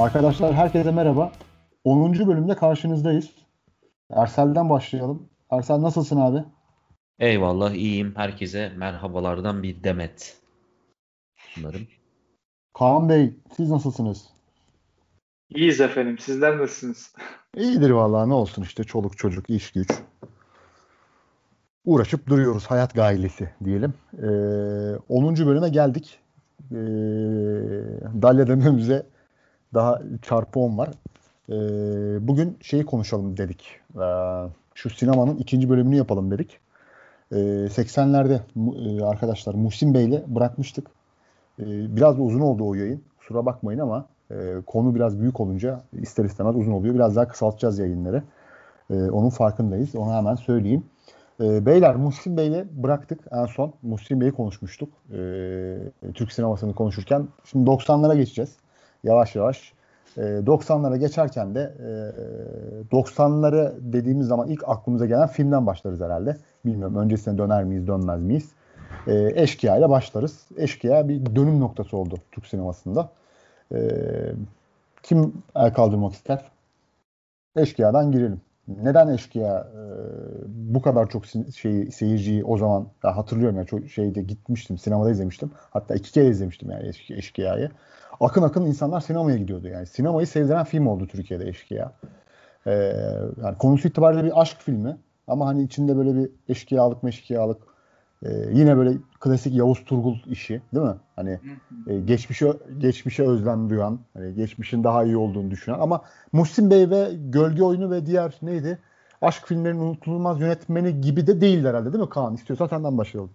Arkadaşlar herkese merhaba. 10. bölümde karşınızdayız. Ersel'den başlayalım. Ersel nasılsın abi? Eyvallah iyiyim. Herkese merhabalardan bir demet. Umarım. Kaan Bey siz nasılsınız? İyiyiz efendim. Sizler nasılsınız? İyidir vallahi ne olsun işte çoluk çocuk iş güç. Uğraşıp duruyoruz hayat gailesi diyelim. Ee, 10. bölüme geldik. Ee, Dalya dönemimize daha çarpı 10 var. Ee, bugün şeyi konuşalım dedik. Ee, şu sinemanın ikinci bölümünü yapalım dedik. Ee, 80'lerde e, arkadaşlar Muhsin Bey'le bırakmıştık. Ee, biraz da uzun oldu o yayın. Kusura bakmayın ama e, konu biraz büyük olunca ister istemez uzun oluyor. Biraz daha kısaltacağız yayınları. E, onun farkındayız. Onu hemen söyleyeyim. E, beyler Muhsin Bey'le bıraktık en son. Muhsin Bey'i konuşmuştuk. E, Türk sinemasını konuşurken. Şimdi 90'lara geçeceğiz. Yavaş yavaş. E, 90'lara geçerken de e, 90'ları dediğimiz zaman ilk aklımıza gelen filmden başlarız herhalde. Bilmiyorum öncesine döner miyiz dönmez miyiz? E, Eşkıya ile başlarız. Eşkıya bir dönüm noktası oldu Türk sinemasında. E, kim el kaldırmak ister? Eşkıya'dan girelim. Neden Eşkıya e, bu kadar çok şey, seyirciyi o zaman ya hatırlıyorum ya çok şeyde gitmiştim sinemada izlemiştim. Hatta iki kere izlemiştim yani Eşkı, Eşkıya'yı. Akın akın insanlar sinemaya gidiyordu yani. Sinemayı sevdiren film oldu Türkiye'de Eşkıya. E, yani konusu itibariyle bir aşk filmi ama hani içinde böyle bir eşkıyalık meşkiyalık ee, yine böyle klasik Yavuz Turgul işi değil mi? Hani e, geçmişe geçmişe özlem duyan, hani geçmişin daha iyi olduğunu düşünen ama Muhsin Bey ve Gölge Oyunu ve diğer neydi? Aşk filmlerinin unutulmaz yönetmeni gibi de değil herhalde değil mi Kaan? İstiyorsan senden başlayalım.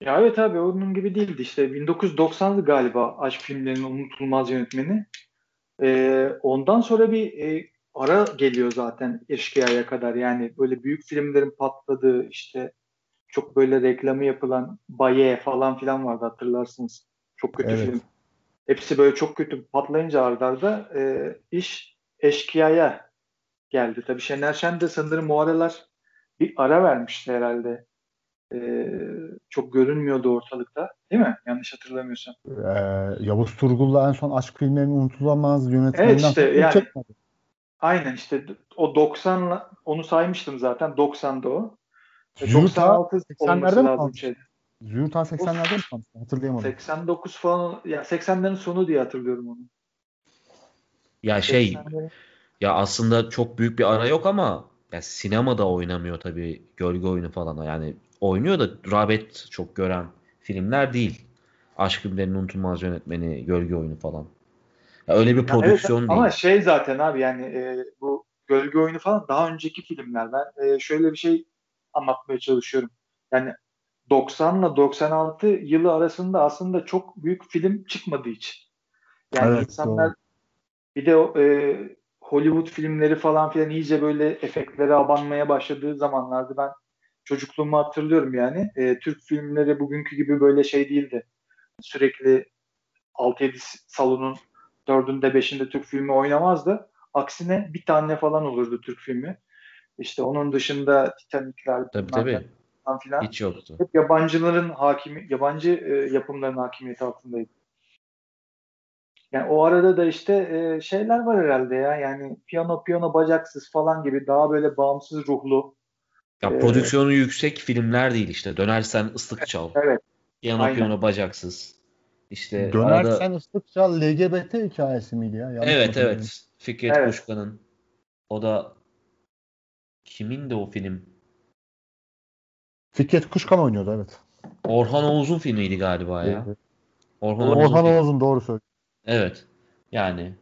Ya evet abi onun gibi değildi işte 1990'lı galiba aşk filmlerinin unutulmaz yönetmeni. Ee, ondan sonra bir e, ara geliyor zaten Eşkıya'ya kadar yani böyle büyük filmlerin patladığı işte çok böyle reklamı yapılan Baye falan filan vardı hatırlarsınız. Çok kötü evet. film. Hepsi böyle çok kötü patlayınca ardarda e, iş eşkıyaya geldi. Tabii Şener Şen de sanırım o aralar bir ara vermişti herhalde. E, çok görünmüyordu ortalıkta. Değil mi? Yanlış hatırlamıyorsam. Ee, Yavuz Turgul'la en son aşk filmlerinin unutulamaz yönetmeninden evet işte, yani, çekmedi. Aynen işte o 90 onu saymıştım zaten 90'da o. Zürta 80'lerde mi kalmış? Zürta 80'lerde mi kalmış? Hatırlayamadım. 89 falan ya 80'lerin sonu diye hatırlıyorum onu. Ya şey ya aslında çok büyük bir ara yok ama ya sinemada oynamıyor tabii gölge oyunu falan. Yani oynuyor da rağbet çok gören filmler değil. Aşk filmlerinin unutulmaz yönetmeni, gölge oyunu falan. Ya öyle bir prodüksiyon evet, değil. Ama şey zaten abi yani e, bu gölge oyunu falan daha önceki filmler. Ben e, şöyle bir şey anlatmaya çalışıyorum. Yani 90 ile 96 yılı arasında aslında çok büyük film çıkmadı hiç. Yani evet, insanlar doğru. bir de e, Hollywood filmleri falan filan iyice böyle efektlere abanmaya başladığı zamanlarda ben çocukluğumu hatırlıyorum yani. E, Türk filmleri bugünkü gibi böyle şey değildi. Sürekli 6-7 salonun dördünde beşinde Türk filmi oynamazdı. Aksine bir tane falan olurdu Türk filmi. İşte onun dışında Titanic'ler tabii, tabii. Filan. Hiç yoktu. Hep yabancıların hakimi, yabancı e, yapımların hakimiyeti altındaydı. Yani o arada da işte e, şeyler var herhalde ya. Yani piyano piyano bacaksız falan gibi daha böyle bağımsız ruhlu. Ya e, prodüksiyonu yüksek filmler değil işte. Dönersen ıslık çal. Evet. Aynen. piyano bacaksız. İşte Dönersen arada... ıslık çal LGBT hikayesi miydi ya? Yanlış evet evet. Fikret evet. Kuşkan'ın. O da Kimin de o film? Fikret Kuşkan oynuyordu evet. Orhan Oğuz'un filmiydi galiba ya. Evet. Orhan, Orhan Oğuz'un doğru söylüyor. Evet. Yani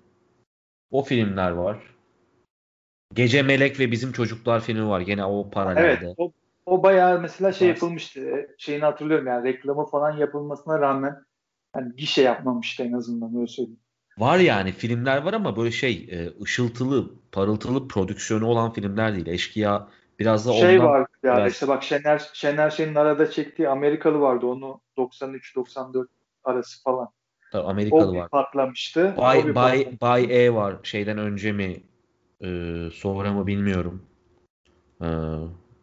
o filmler var. Gece Melek ve Bizim Çocuklar filmi var. Gene o paralelde. Evet. O, o bayağı mesela şey yapılmıştı. Şeyini hatırlıyorum yani reklamı falan yapılmasına rağmen hani gişe yapmamıştı en azından öyle söyleyeyim. Var yani filmler var ama böyle şey e, ışıltılı, parıltılı prodüksiyonu olan filmler değil. Eşkıya biraz da şey var ya biraz... işte bak Şener Şener Şen'in arada çektiği Amerikalı vardı onu 93 94 arası falan. Tabii Amerikalı o var. patlamıştı. Bay Bay Bay E var. Şeyden önce mi e, sonra mı bilmiyorum. E,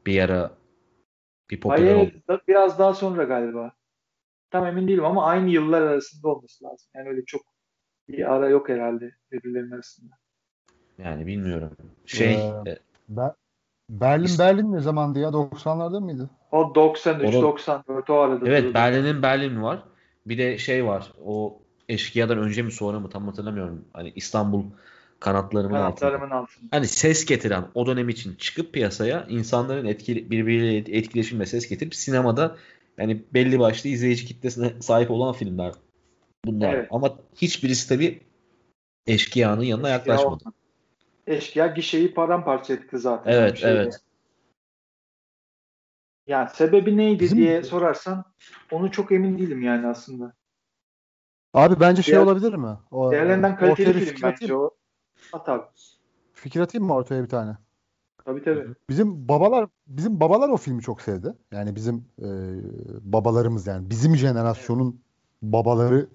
bir ara bir popüler oldu. Biraz daha sonra galiba. Tam emin değilim ama aynı yıllar arasında olması lazım. Yani öyle çok Bir ara yok herhalde birbirlerinin arasında. Yani bilmiyorum. Şey Ee, e, Be- Berlin Berlin ne zamandı ya? 90'larda mıydı? O 93, O da- 94 o arada. evet. Berlin'in Berlin var. Bir de şey var. O eşkıyadan önce mi sonra mı tam hatırlamıyorum. Hani İstanbul kanatlarımın altında. Kanatlarımın altında. Hani ses getiren o dönem için çıkıp piyasaya insanların etkili, birbiriyle etkileşim ve ses getirip sinemada yani belli başlı izleyici kitlesine sahip olan filmler bunlar. Evet. Ama hiçbirisi tabii eşkıyanın yanına yaklaşmadı. olmadı. Eşkıya gişeyi paramparça etti zaten. Evet, şeyde. evet. Yani sebebi neydi Bizim- diye sorarsan onu çok emin değilim yani aslında. Abi bence şey Diğer- olabilir mi? O, Değerlerinden kaliteli film bence o. At abi. fikir atayım mı ortaya bir tane? Tabii tabii. Bizim babalar bizim babalar o filmi çok sevdi. Yani bizim e, babalarımız yani bizim jenerasyonun babaları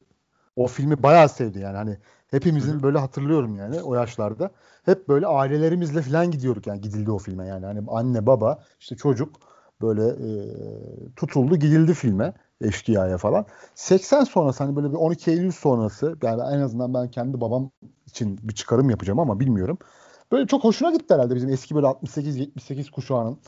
o filmi bayağı sevdi yani hani hepimizin böyle hatırlıyorum yani o yaşlarda. Hep böyle ailelerimizle falan gidiyorduk yani gidildi o filme yani hani anne baba işte çocuk böyle e, tutuldu gidildi filme eşkıyaya falan. 80 sonrası hani böyle bir 12 Eylül sonrası yani en azından ben kendi babam için bir çıkarım yapacağım ama bilmiyorum. Böyle çok hoşuna gitti herhalde bizim eski böyle 68-78 kuşağının.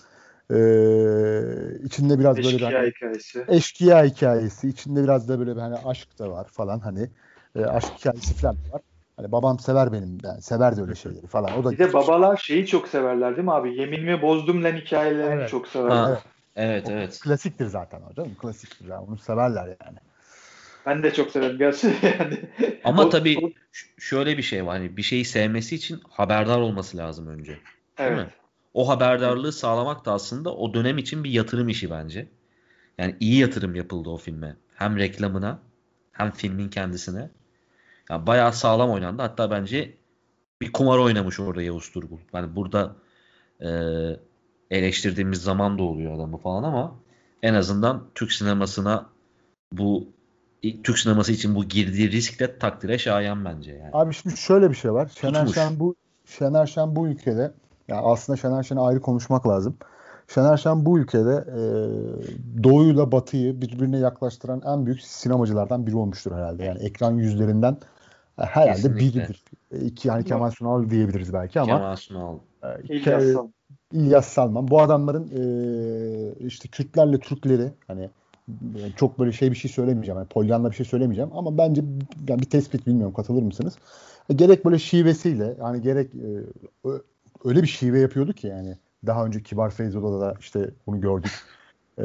Ee, içinde biraz böyle bir Eşkıya hani hikayesi. eşkıya hikayesi. içinde biraz da böyle bir hani aşk da var falan hani. E, aşk hikayesi falan var. Hani babam sever benim. Yani sever de öyle şeyleri falan. O da Bir de babalar şeyi çok severler değil mi abi? Yeminimi bozdum lan hikayelerini Evet. çok severler. Ha, Evet. evet o evet. klasiktir zaten hocam. Klasiktir. Yani. Onu severler yani. Ben de çok severim gerçi yani. Ama O- tabii o- şöyle bir şey var. Hani bir şeyi sevmesi için haberdar olması lazım önce. Değil evet. mi? O haberdarlığı sağlamak da aslında o dönem için bir yatırım işi bence. Yani iyi yatırım yapıldı o filme. Hem reklamına hem filmin kendisine. Yani bayağı sağlam oynandı. Hatta bence bir kumar oynamış orada Yavuz Turgul. Yani burada e, eleştirdiğimiz zaman da oluyor adamı falan ama en azından Türk sinemasına bu Türk sineması için bu girdiği risk de takdire şayan bence yani. Abi şimdi şöyle bir şey var. Şener Tutmuş. Şen bu Şener Şen bu ülkede ya aslında Şener Şen'i ayrı konuşmak lazım. Şener Şen bu ülkede e, doğuyla batıyı birbirine yaklaştıran en büyük sinemacılardan biri olmuştur herhalde. Yani ekran yüzlerinden e, herhalde Kesinlikle. biridir. E, iki yani Kemal Sunal diyebiliriz belki ama Kemal Sunal. e, İlyas Ke- Salman. İlyas Salman. Bu adamların e, işte Kürtlerle Türkleri hani çok böyle şey bir şey söylemeyeceğim. Yani polyanla bir şey söylemeyeceğim ama bence yani bir tespit bilmiyorum katılır mısınız? E, gerek böyle şivesiyle yani gerek e, öyle bir şive yapıyordu ki yani daha önce Kibar Feyzul'da da işte bunu gördük. E,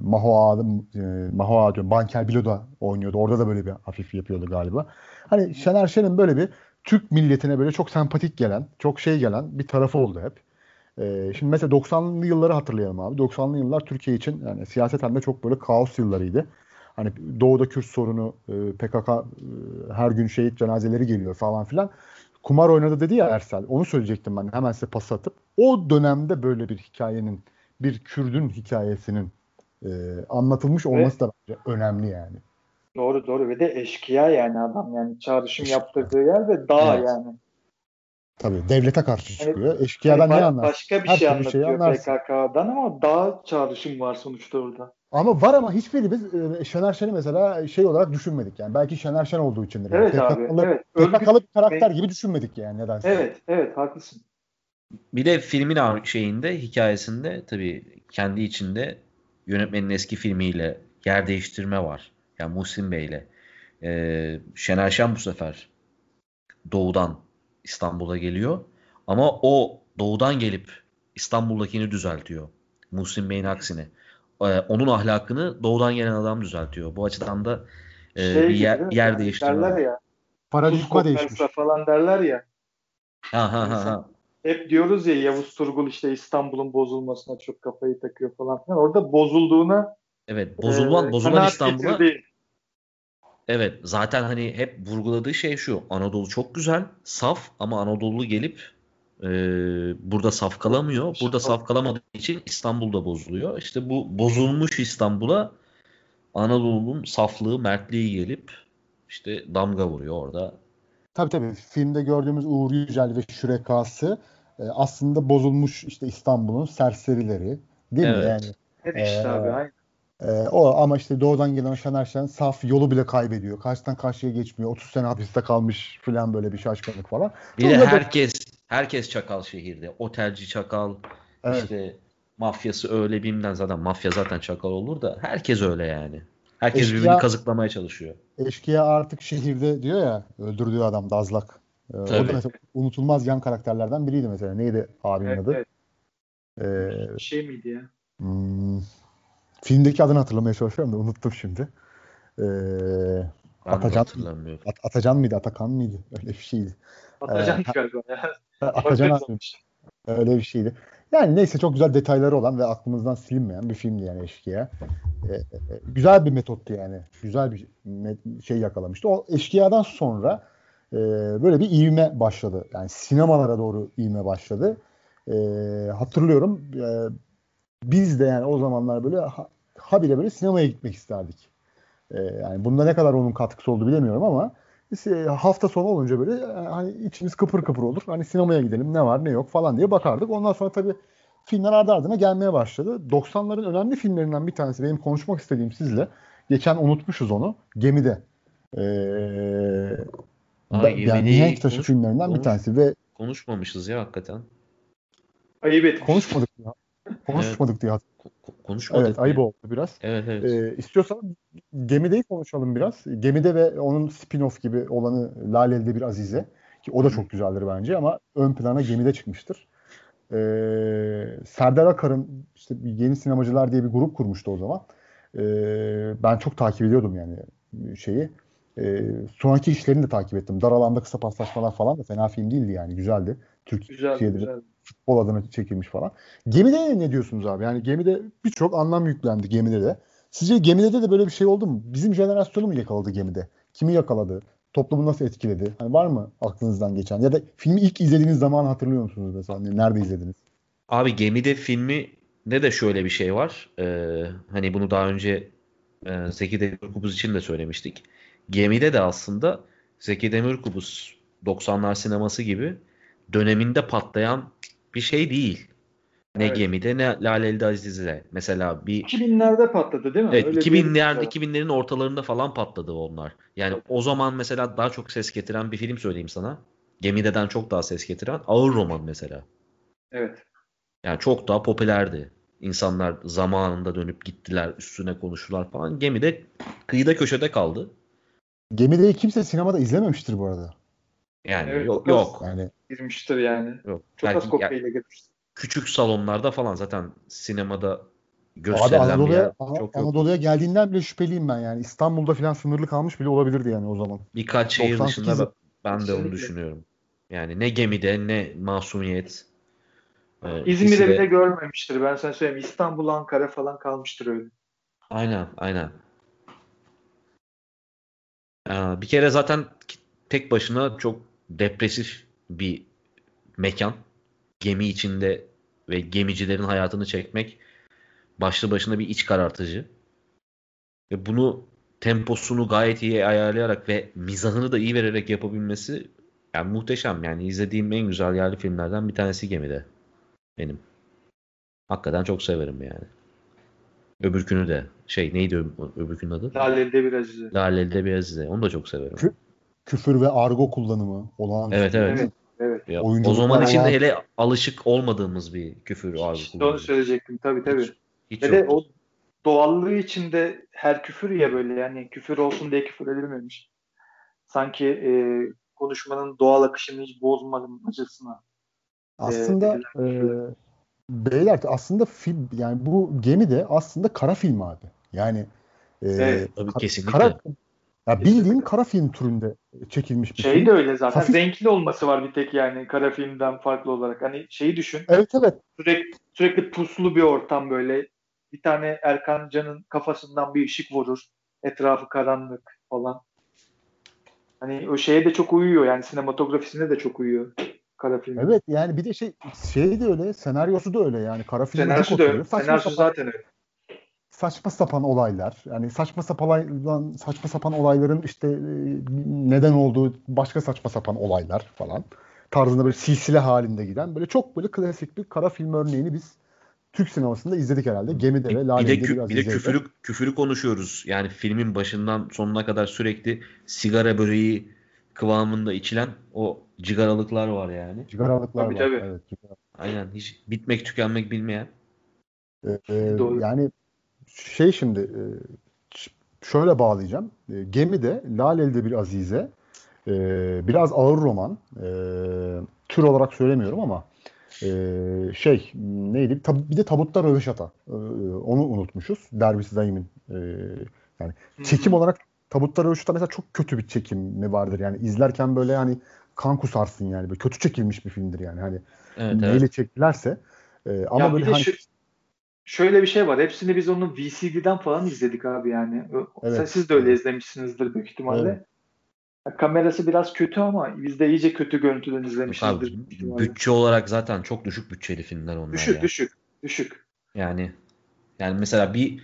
Maho Ağa'da e, Maho Ağa Banker Bilo da oynuyordu. Orada da böyle bir hafif yapıyordu galiba. Hani Şener Şen'in böyle bir Türk milletine böyle çok sempatik gelen, çok şey gelen bir tarafı oldu hep. Ee, şimdi mesela 90'lı yılları hatırlayalım abi. 90'lı yıllar Türkiye için yani siyaseten de çok böyle kaos yıllarıydı. Hani doğuda Kürt sorunu, e, PKK e, her gün şehit cenazeleri geliyor falan filan. Kumar oynadı dedi ya Ersel. Onu söyleyecektim ben hemen size pas atıp. O dönemde böyle bir hikayenin, bir Kürdün hikayesinin e, anlatılmış olması da bence önemli yani. Doğru doğru ve de eşkıya yani adam yani çağrışım yaptırdığı yer ve dağ Evet. yani. Tabii devlete karşı Hani- çıkıyor. Eşkıyadan Hani ne anlar? Başka bir Her şey anlatıyor anlarsın. PKK'dan ama dağ çağrışım var sonuçta orada. Ama var ama hiçbirimiz e, Şener Şen'i mesela şey olarak düşünmedik yani. Belki Şener Şen olduğu içindir. Yani. Evet abi, PKK'lı evet. PKK'lı bir karakter gibi düşünmedik yani nedense. Evet, evet haklısın. Bir de filmin şeyinde, hikayesinde tabii kendi içinde yönetmenin eski filmiyle yer değiştirme var. Yani Muhsin Bey'le. Ee, Şener Şen bu sefer doğudan İstanbul'a geliyor. Ama o doğudan gelip İstanbul'dakini düzeltiyor. Muhsin Bey'in aksine. Ee, onun ahlakını doğudan gelen adam düzeltiyor. Bu açıdan da e, Şey bir yer, yer Yani değiştirme Derler ya. Paradigma değişmiş. falan derler ya. Ha ha ha ha. Hep diyoruz ya Yavuz Turgul işte İstanbul'un bozulmasına çok kafayı takıyor falan filan. Orada bozulduğuna Evet, bozulan e, bozulan İstanbul'a getirdi. Evet zaten hani hep vurguladığı şey şu. Anadolu çok güzel, saf ama Anadolu gelip e, burada saf kalamıyor. Burada saf kalamadığı için İstanbul'da bozuluyor. İşte bu bozulmuş İstanbul'a Anadolu'nun saflığı, mertliği gelip işte damga vuruyor orada. Tabii tabii. Filmde gördüğümüz Uğur Yücel ve Şürekası e, aslında bozulmuş işte İstanbul'un serserileri. Değil mi Evet. yani? Evet işte Ee, abi. Aynen. Ee, o ama işte doğudan gelen Şener Şen saf yolu bile kaybediyor. Karşıdan karşıya geçmiyor. 30 sene hapiste kalmış falan böyle bir şaşkınlık falan. Bir de herkes herkes çakal şehirde. Otelci çakal, evet. işte mafyası öyle bilmem zaten mafya zaten çakal olur da herkes öyle yani. Herkes eşkıya, birbirini kazıklamaya çalışıyor. Eşkıya artık şehirde diyor ya öldürdüğü adam Dazlak. Ee, o da mesela unutulmaz yan karakterlerden biriydi mesela. Neydi abinin evet, adı? Evet. Ee, şey miydi ya? Hmm, filmdeki adını hatırlamaya çalışıyorum da unuttum şimdi. Ee, Atacan, At, Atacan mıydı? Atakan mıydı? Öyle bir şeydi. Atacan ee, galiba ya. Atacan abi. Öyle bir şeydi. Yani neyse çok güzel detayları olan ve aklımızdan silinmeyen bir filmdi yani Eşkıya. Ee, güzel bir metottu yani. Güzel bir şey yakalamıştı. O Eşkıya'dan sonra e, böyle bir ivme başladı. Yani sinemalara doğru ivme başladı. E, hatırlıyorum e, biz de yani o zamanlar böyle ha, habire böyle sinemaya gitmek isterdik. E, yani bunda ne kadar onun katkısı oldu bilemiyorum ama işte hafta sonu olunca böyle e, hani içimiz kıpır kıpır olur. Hani sinemaya gidelim ne var ne yok falan diye bakardık. Ondan sonra tabii filmler ardı ardına gelmeye başladı. 90'ların önemli filmlerinden bir tanesi benim konuşmak istediğim sizle. Geçen unutmuşuz onu. Gemide. Ee, Aa, yani Mihenk Taşı konuş, filmlerinden konuş, bir tanesi ve konuşmamışız ya hakikaten. Ayıp etmiş. Konuşmadık ya. Konuşmadık evet. diye Konuşmadık. Evet, ayıp oldu biraz. Evet, evet. Ee, istiyorsan Gemide'yi konuşalım biraz. Gemide ve onun spin-off gibi olanı Laleli'de bir Azize. Ki o da çok güzeldir bence ama ön plana Gemide çıkmıştır. Ee, Serdar Akar'ın işte Yeni Sinemacılar diye bir grup kurmuştu o zaman. Ee, ben çok takip ediyordum yani şeyi. Ee, sonraki işlerini de takip ettim. Dar alanda kısa paslaşmalar falan da fena film değildi yani. Güzeldi. Türkiye'de güzel, futbol adına çekilmiş falan. Gemide ne diyorsunuz abi? Yani gemide birçok anlam yüklendi gemide de. Sizce gemide de böyle bir şey oldu mu? Bizim jenerasyonu mu yakaladı gemide? Kimi yakaladı? Toplumu nasıl etkiledi? Hani var mı aklınızdan geçen? Ya da filmi ilk izlediğiniz zaman hatırlıyor musunuz mesela? Hani nerede izlediniz? Abi gemide filmi ne de şöyle bir şey var. Ee, hani bunu daha önce e, Zeki Demirkubuz için de söylemiştik. Gemide de aslında Zeki Demirkubuz 90'lar sineması gibi döneminde patlayan bir şey değil. Ne evet. gemide ne Laleli'de Aziz'de. Mesela bir 2000'lerde patladı değil mi? Evet, Öyle 2000'lerde 2000'lerin ortalarında falan patladı onlar. Yani o zaman mesela daha çok ses getiren bir film söyleyeyim sana. Gemide'den çok daha ses getiren Ağır Roman mesela. Evet. Yani çok daha popülerdi. İnsanlar zamanında dönüp gittiler, üstüne konuştular falan. Gemide kıyıda köşede kaldı. Gemide'yi kimse sinemada izlememiştir bu arada. Yani evet, yok. yok. Yani girmiştir yani. Yok. Çok Belki, az kopyayla girmiştir. Küçük salonlarda falan zaten sinemada gösterilen Abi Anadolu'ya, bir yer çok Anadolu'ya geldiğinden bile şüpheliyim ben yani. İstanbul'da falan sınırlı kalmış bile olabilirdi yani o zaman. Birkaç şehir dışında ben de onu düşünüyorum. Yani ne gemide ne masumiyet. Ee, İzmir'de bile görmemiştir. Ben sana söyleyeyim. İstanbul, Ankara falan kalmıştır öyle. Aynen, aynen. Ee, bir kere zaten tek başına çok depresif bir mekan. Gemi içinde ve gemicilerin hayatını çekmek başlı başına bir iç karartıcı. Ve bunu temposunu gayet iyi ayarlayarak ve mizahını da iyi vererek yapabilmesi yani muhteşem. Yani izlediğim en güzel yerli filmlerden bir tanesi Gemi'de benim. Hakikaten çok severim yani. Öbürkünü de şey neydi öbürkünün adı? Laleli'de bir Azize. Laleli'de bir Azize. Onu da çok severim. Kü- küfür ve argo kullanımı olan. Evet evet. evet. Evet. Ya, o zaman için de hele alışık olmadığımız bir küfür argo kullanımı. Onu söyleyecektim tabii tabii. Hiç, hiç Ve de o doğallığı içinde her küfür ya böyle yani küfür olsun diye küfür edilmemiş. Sanki e, konuşmanın doğal akışını hiç bozmacasına. Aslında e, e, beyler aslında film yani bu gemi de aslında kara film abi. Yani e, evet, tabii ka- kesinlikle. Kara, ya bildiğin kara film türünde çekilmiş bir şey. Şey de öyle zaten. Hafif... Renkli olması var bir tek yani kara filmden farklı olarak. Hani şeyi düşün. Evet evet. Sürekli, sürekli puslu bir ortam böyle. Bir tane Erkan Can'ın kafasından bir ışık vurur. Etrafı karanlık falan. Hani o şeye de çok uyuyor yani sinematografisine de çok uyuyor kara film. Evet yani bir de şey şey de öyle senaryosu da öyle yani kara film senaryosu da öyle. Senaryosu zaten öyle saçma sapan olaylar yani saçma sapan saçma sapan olayların işte e, neden olduğu başka saçma sapan olaylar falan tarzında böyle silsile halinde giden böyle çok böyle klasik bir kara film örneğini biz Türk sinemasında izledik herhalde. Gemide ve Lale'de bir de, kü- biraz bir de küfürü, küfürü konuşuyoruz. Yani filmin başından sonuna kadar sürekli sigara böreği kıvamında içilen o cigaralıklar var yani. Cigaralıklar Tabii, var. tabii. Evet, cigara- Aynen hiç bitmek tükenmek bilmeyen. Ee, Doğru. yani şey şimdi e, şöyle bağlayacağım. E, Gemide, Laleli'de bir Azize, e, biraz ağır roman. E, tür olarak söylemiyorum ama e, şey neydi? Tab- bir de Tabutta Röveşata. E, onu unutmuşuz. Derbisi Dayım'ın e, yani çekim olarak Tabutta Röveşata mesela çok kötü bir çekim mi vardır yani izlerken böyle hani kan kusarsın yani böyle kötü çekilmiş bir filmdir yani hani Evet, neyle evet. çektilerse E, ama ya böyle hani şu- şöyle bir şey var. Hepsini biz onun VCD'den falan izledik abi yani. Evet. Siz de öyle izlemişsinizdir büyük ihtimalle. Evet. Kamerası biraz kötü ama biz de iyice kötü görüntüden izlemişizdir. bütçe olarak zaten çok düşük bütçeli filmler onlar Düşük ya. düşük düşük. Yani yani mesela bir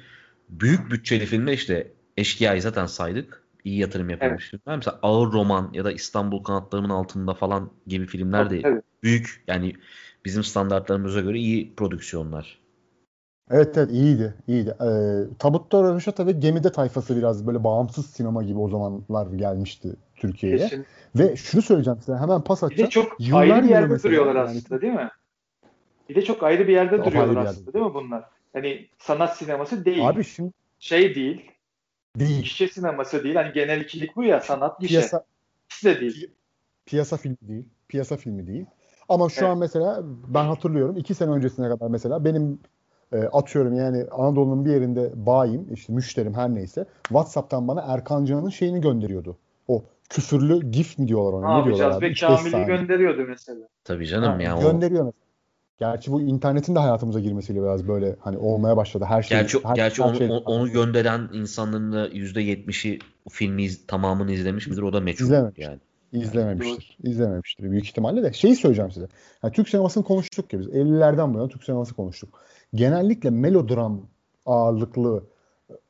büyük bütçeli filmde işte Eşkıya'yı zaten saydık. İyi yatırım yapılmış filmler. Mesela Ağır Roman ya da İstanbul Kanatlarımın Altında falan gibi filmler de Tabii. büyük yani bizim standartlarımıza göre iyi prodüksiyonlar. Evet evet iyiydi. iyiydi. Ee, Tabutta Röveşata ve Gemide tayfası biraz böyle bağımsız sinema gibi o zamanlar gelmişti Türkiye'ye. Kesin. Ve şunu söyleyeceğim size hemen pas Bir de atacağım. çok Yıllar ayrı bir yerde duruyorlar yani. aslında değil mi? Bir de çok ayrı bir yerde Çok duruyorlar aslında değil mi bunlar? Hani sanat sineması değil. Abi şimdi Şey değil. değil. Gişe sineması değil. Hani genel ikilik bu ya sanat gişe. Piyasa İkisi de değil. piyasa filmi değil. Piyasa filmi değil. Ama şu Evet. an mesela ben hatırlıyorum iki sene öncesine kadar mesela benim e, atıyorum yani Anadolu'nun bir yerinde bayim işte müşterim her neyse WhatsApp'tan bana Erkan Can'ın şeyini gönderiyordu. O küfürlü gif mi diyorlar ona Ne ne diyorlar abi? Ve 3-5 Kamil'i gönderiyordu mesela. Tabii canım Ha, ya o. gönderiyor mesela. Gerçi bu internetin de hayatımıza girmesiyle biraz böyle hani olmaya başladı. Her şey Gerçi, her, gerçi her onu, şey- onu gönderen insanların da %70'i filmi iz- tamamını izlemiş midir? O da meçhul İzlememiş. yani. izlememiştir. İzlememiştir büyük ihtimalle de. Şeyi söyleyeceğim size. Yani Türk sinemasını konuştuk ya biz. 50'lerden bu yana Türk sineması konuştuk. Genellikle melodram ağırlıklı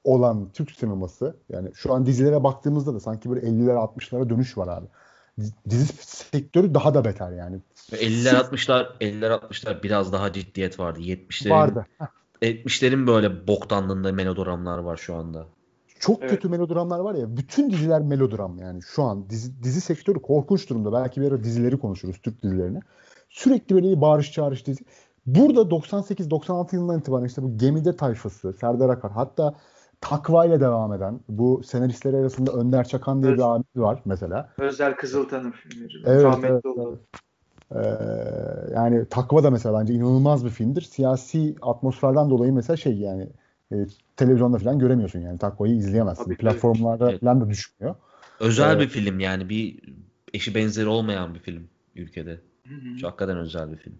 olan Türk sineması yani şu an dizilere baktığımızda da sanki böyle 50'lere 60'lara dönüş var abi. Dizi- sektörü daha da beter yani. Ve 50'ler 60'lar 50'ler 60'lar biraz daha ciddiyet vardı. 70'lerin Vardı. 70'lerin böyle boktanlığında melodramlar var şu anda. Çok Evet. kötü melodramlar var ya. Bütün diziler melodram yani şu an. Dizi, dizi sektörü korkunç durumda. Belki bir ara dizileri konuşuruz. Türk dizilerini. Sürekli böyle bir bağırış çağrış dizi. Burada 98-96 yılından itibaren işte bu Gemide tayfası, Serdar Akar hatta Takva ile devam eden bu senaristler arasında Önder Çakan diye Evet. bir abi var mesela. Özel Kızıltan'ın filmleri. Evet, Rahmetli evet, oldu. Ee, yani Takva da mesela bence inanılmaz bir filmdir. Siyasi atmosferden dolayı mesela şey yani e, televizyonda falan göremiyorsun yani Takva'yı izleyemezsin. Tabii. Platformlarda Evet. falan da düşmüyor. Özel Evet. bir film yani bir eşi benzeri olmayan bir film ülkede. Hı hı. Çok hakikaten özel bir film.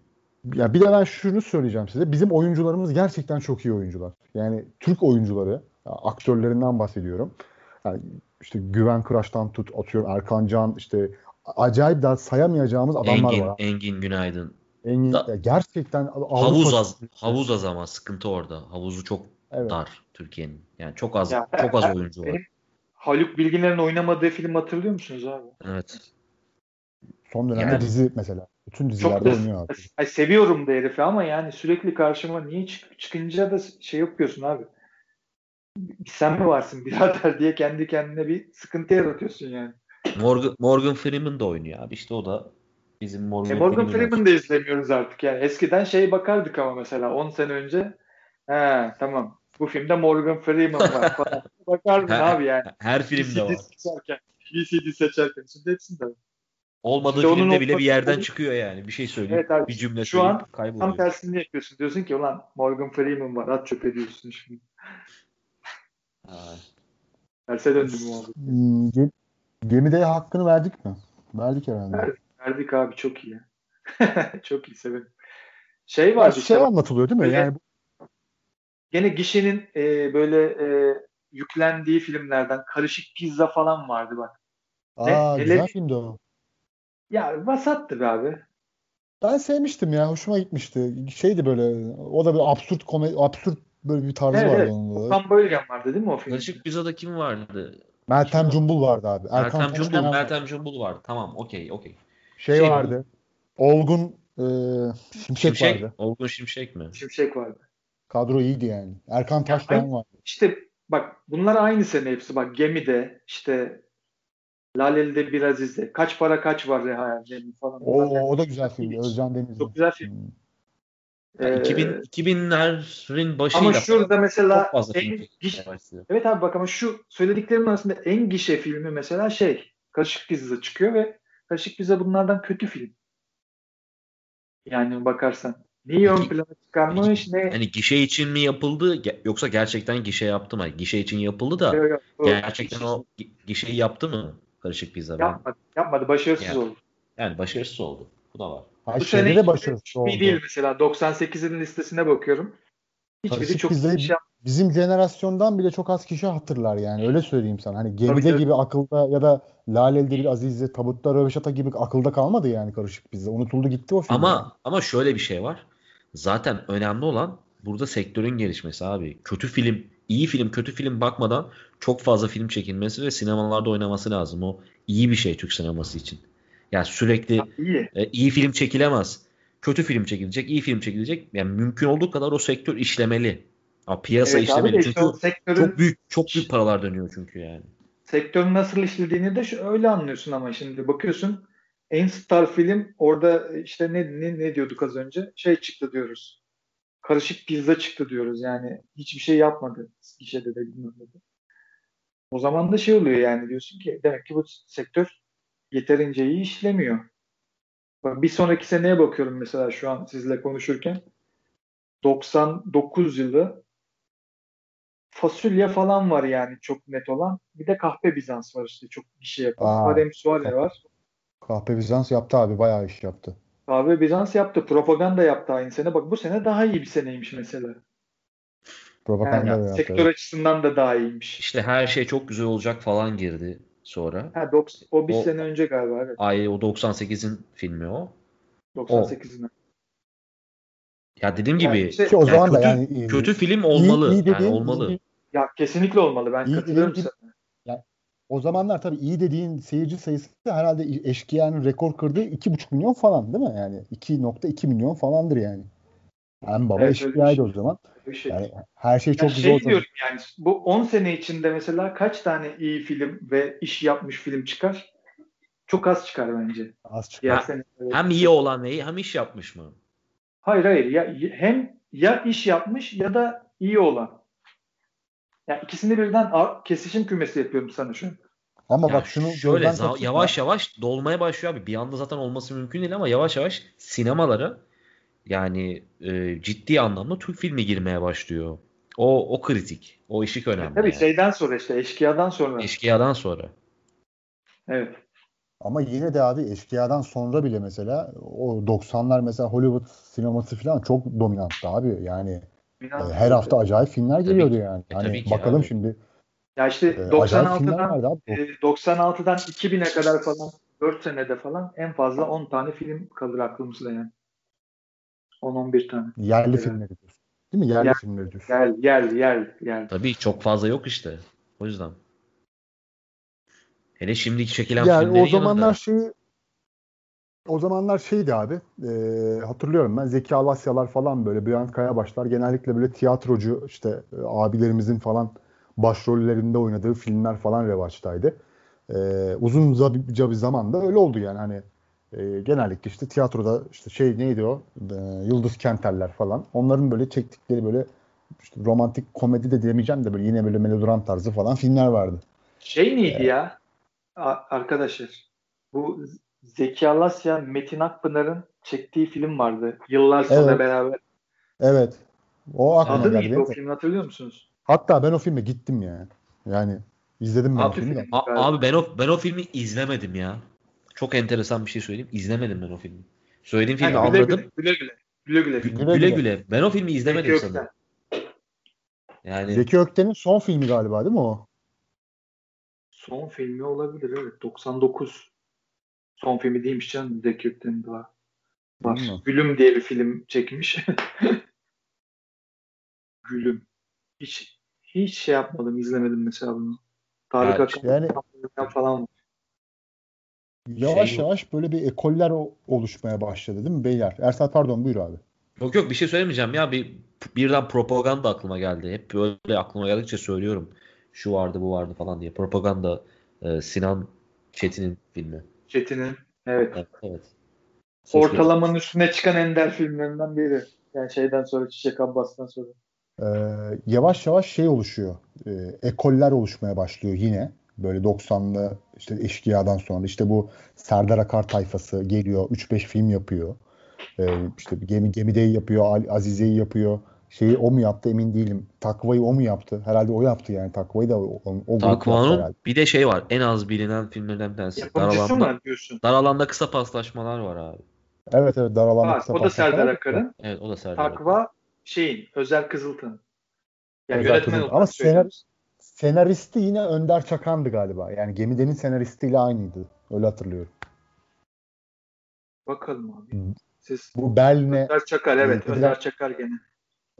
Ya bir de ben şunu söyleyeceğim size. Bizim oyuncularımız gerçekten çok iyi oyuncular. Yani Türk oyuncuları, aktörlerinden bahsediyorum. Yani işte Güven Kıraç'tan tut, atıyorum Erkan Can, işte acayip daha sayamayacağımız adamlar Engin, var. Engin Günaydın. Engin, Da- gerçekten Havuz az havuz az ama sıkıntı orada. Havuzu çok Evet. dar Türkiye'nin. Yani çok az Ya, çok az oyuncu var. Haluk Bilginer'in oynamadığı film hatırlıyor musunuz abi? Evet. Son dönemde Yani- dizi mesela. Bütün Çok dizilerde da oynuyor abi. Ay, seviyorum da herifi ama yani sürekli karşıma niye çık- çıkınca da şey yapıyorsun abi. Sen mi varsın birader diye kendi kendine bir sıkıntı yaratıyorsun yani. Morgan, Morgan Freeman da oynuyor abi. İşte o da bizim Morgan, E Morgan. Freeman'ı da izlemiyoruz artık yani. Eskiden şey bakardık ama mesela 10 sene önce he tamam bu filmde Morgan Freeman var falan. Bakardın abi yani. Her filmde var. VCD seçerken. VCD seçerken. Şimdi hepsinde var. Olmadığı İşte filmde bile bir yerden çıkıyor yani. Bir şey söyleyip Evet abi, bir cümle şu an Tam kayboluyor. tersini yapıyorsun. Diyorsun ki ulan Morgan Freeman var at çöpe diyorsun şimdi. Ha. Terse döndüm muhabbet. Hmm, Gem- Gemide hakkını verdik mi? Verdik herhalde. Verdik. Verdik abi çok iyi. çok iyi severim. Şey Ya vardı şey işte anlatılıyor değil mi? Böyle- Yani gene gişenin e, böyle e, yüklendiği filmlerden karışık pizza falan vardı bak. Ne- aa, hele- güzel filmdi o. Ya vasattı be abi. Ben sevmiştim ya. Hoşuma gitmişti. Şeydi böyle o da bir absürt komedi absürt böyle bir tarzı Evet, vardı evet. onun da. Okan Bayülgen vardı değil mi o filmde? Karışık Pizza'da kim vardı? Meltem Cumbul vardı abi. Erkan Meltem Cumbul, vardı. Meltem Cumbul vardı. Tamam, okey, okey. Şey, Şey- vardı. Olgun e, Şimşek, Şimşek, vardı. Olgun Şimşek mi? Şimşek vardı. Kadro iyiydi yani. Erkan Taşdoğan var. İşte bak bunlar aynı sene hepsi. Bak Gemi'de işte Laleli'de bir Aziz'de. Kaç para kaç var Reha Cemil falan. O, o da güzel film. Özcan Deniz. Çok güzel film. Hmm. Yani Ee, 2000 2000'lerin başıyla ama şurada mesela çok fazla en film giş- çekmeye başladı. Evet abi bak ama şu söylediklerimin arasında en gişe filmi mesela şey Karışık Pizza çıkıyor ve Karışık Pizza bunlardan kötü film. Yani bakarsan. Neyi ön plana çıkarmış ne Hani gişe için mi yapıldı yoksa gerçekten gişe yaptı mı? Gişe için yapıldı da Yok, yok, gerçekten o gi- gişeyi yaptı mı? Karışık pizza. Ben, yapmadı. Yapmadı. Başarısız Yani. oldu. yani başarısız oldu. Bu da var. Ha, Bu sene de başarısız oldu. değil mesela. 98'in listesine bakıyorum. Hiçbiri Karışık çok Pizza'yı şey yapmadı. Bizim jenerasyondan bile çok az kişi hatırlar yani öyle söyleyeyim sana. Hani gemide tabii. gibi akılda ya da Laleli'de bir Aziz'de Tabutta Röveşata gibi akılda kalmadı yani karışık pizza. Unutuldu gitti o film. yani. Ama ama şöyle bir şey var. Zaten önemli olan burada sektörün gelişmesi abi. Kötü film, iyi film, kötü film bakmadan çok fazla film çekilmesi ve sinemalarda oynaması lazım. O iyi bir şey Türk sineması için. Yani sürekli İyi. e, iyi film çekilemez. Kötü film çekilecek, iyi film çekilecek. Yani mümkün olduğu kadar o sektör işlemeli. Ha, piyasa Evet işlemeli. Çünkü sektörün, çok büyük çok büyük paralar dönüyor çünkü yani. sektörün nasıl işlediğini de şu- öyle anlıyorsun ama şimdi bakıyorsun en star film orada işte ne, ne, ne diyorduk az önce? Şey çıktı diyoruz. Karışık pizza çıktı diyoruz. Yani hiçbir şey yapmadı. Gişede de bilmem ne. O zaman da şey oluyor yani diyorsun ki demek ki bu sektör yeterince iyi işlemiyor. Bir sonraki seneye bakıyorum mesela şu an sizle konuşurken. 99 yılı fasulye falan var yani çok net olan. Bir de kahpe Bizans var işte çok bir şey yapan. Harem Suare var. Kahpe Bizans yaptı abi bayağı iş yaptı. Kahve Bizans yaptı. Propaganda yaptı aynı sene. Bak bu sene daha iyi bir seneymiş mesela. Propaganda Yani da sektör açısından da daha iyiymiş. İşte her şey çok güzel olacak falan girdi sonra. Ha, doks- o bir O- sene önce galiba evet. Ay o 98'in filmi o. 98'ine. Ya dediğim Yani gibi işte- Ki o Yani zaman da kötü- yani iyi- kötü film olmalı. iyi yani dediğin- olmalı. iyi- Ya kesinlikle olmalı. Ben İyi katılıyorum dediğin- sana. o zamanlar tabii iyi dediğin seyirci sayısı herhalde Eşkıya'nın rekor kırdığı 2,5 milyon falan değil mi? Yani 2.2 milyon falandır yani. En baba Evet, Eşkıya'ydı şey. o zaman. Şey. Yani her şey Ya çok şey güzel olsa diyorum yani bu 10 sene içinde mesela kaç tane iyi film ve iş yapmış film çıkar? Çok az çıkar bence. az çıkar. Ya, sene- Hem iyi olan neyi hem iş yapmış mı? Hayır hayır ya hem ya iş yapmış ya da iyi olan. Ya ikisini birden ar- kesişim kümesi yapıyorum sana şu an. Ama Ya bak şunu şöyle yavaş yavaş dolmaya başlıyor abi. Bir anda zaten olması mümkün değil ama yavaş yavaş sinemalara yani e, ciddi anlamda Türk filmi girmeye başlıyor. O o kritik. O işik önemli. Tabii yani. şeyden sonra işte eşkıyadan sonra. Eşkıyadan sonra. Evet. Ama yine de abi Eşkıya'dan sonra bile mesela o 90'lar mesela Hollywood sineması falan çok dominanttı abi. Yani e, her hafta acayip filmler Tabii geliyordu ki. yani. E, Hani tabii bakalım abi. şimdi Ya işte e, acayip filmler 96'dan vardı abi. e, 96'dan 2000'e kadar falan 4 senede falan en fazla 10 tane film kalır aklımızda yani. 10-11 tane. Yerli Evet. filmleri diyorsun. Değil mi? Yerli Yer- filmleri diyorsun. Gel gel gel gel. Tabii çok fazla yok işte. O yüzden. Hele şimdiki çekilen Yani filmlerin o zamanlar yanında. şeyi o zamanlar şeydi abi e, hatırlıyorum ben Zeki Alasyalar falan böyle Bülent Kayabaşlar genellikle böyle tiyatrocu işte e, abilerimizin falan başrollerinde oynadığı filmler falan revaçtaydı. E, uzunca bir zaman da öyle oldu yani hani e, genellikle işte tiyatroda işte şey neydi o E, Yıldız Kenterler falan onların böyle çektikleri böyle işte romantik komedi de demeyeceğim de böyle yine böyle melodram tarzı falan filmler vardı. Şey miydi ya A- arkadaşlar? Bu Zeki Alasya, Metin Akpınar'ın çektiği film vardı. Yıllar sonra Evet. beraber. Evet. O aklıma Adı geldi. neydi o filmi hatırlıyor musunuz? Hatta ben o filme gittim ya. Yani izledim ben o Abi, filmi de. A- abi ben o ben o filmi izlemedim ya. Çok enteresan bir şey söyleyeyim. İzlemedim ben o filmi. Söylediğim filmi Yani güle, anladım. güle, güle güle. Güle güle. Güle Güle güle. Ben o filmi izlemedim Zeki sanırım. Ökten. Yani Zeki Ökten'in son filmi galiba değil mi o? Son filmi olabilir evet. 99. Son filmi değilmiş canım. Zeki Ökten'in de var. Gülüm diye bir film çekmiş. Gülüm. Hiç hiç şey yapmadım, izlemedim mesela bunu. Tarık Ya, Akan yani- falan var. Yavaş Şey- yavaş böyle bir ekoller oluşmaya başladı değil mi beyler? Ersat pardon buyur abi. yok yok bir şey söylemeyeceğim ya bir birden propaganda aklıma geldi. Hep böyle aklıma geldikçe söylüyorum. Şu vardı bu vardı falan diye. Propaganda e, Sinan Çetin'in filmi. Çetin'in. Evet. Evet. evet. Ortalamanın üstüne çıkan ender filmlerinden biri. Yani şeyden sonra Çiçek Abbas'tan sonra. Ee, yavaş yavaş şey oluşuyor. Ee, ekoller oluşmaya başlıyor yine. Böyle 90'lı işte Eşkıya'dan sonra işte bu Serdar Akar tayfası geliyor. 3-5 film yapıyor. Ee, işte gemi gemideyi yapıyor. Azize'yi yapıyor. Şeyi o mu yaptı emin değilim. Takva'yı o mu yaptı? Herhalde o yaptı yani. Takva'yı da o, o Takva'nın bir de şey var. En az bilinen filmlerden bir tanesi. Yapımcısı mı diyorsun? Dar alanda kısa paslaşmalar var abi. Evet evet dar alanda kısa O da Serdar Akar'ın. Evet o da Serdar Takva şeyin Özel Kızıltın. Yani Özel yönetmen Kızıltın. Ama senarist, senaristi yine Önder Çakan'dı galiba. Yani Gemide'nin senaristiyle aynıydı. Öyle hatırlıyorum. Bakalım abi. Siz Bu Belne Önder Çakar evet. Önder Çakar gene.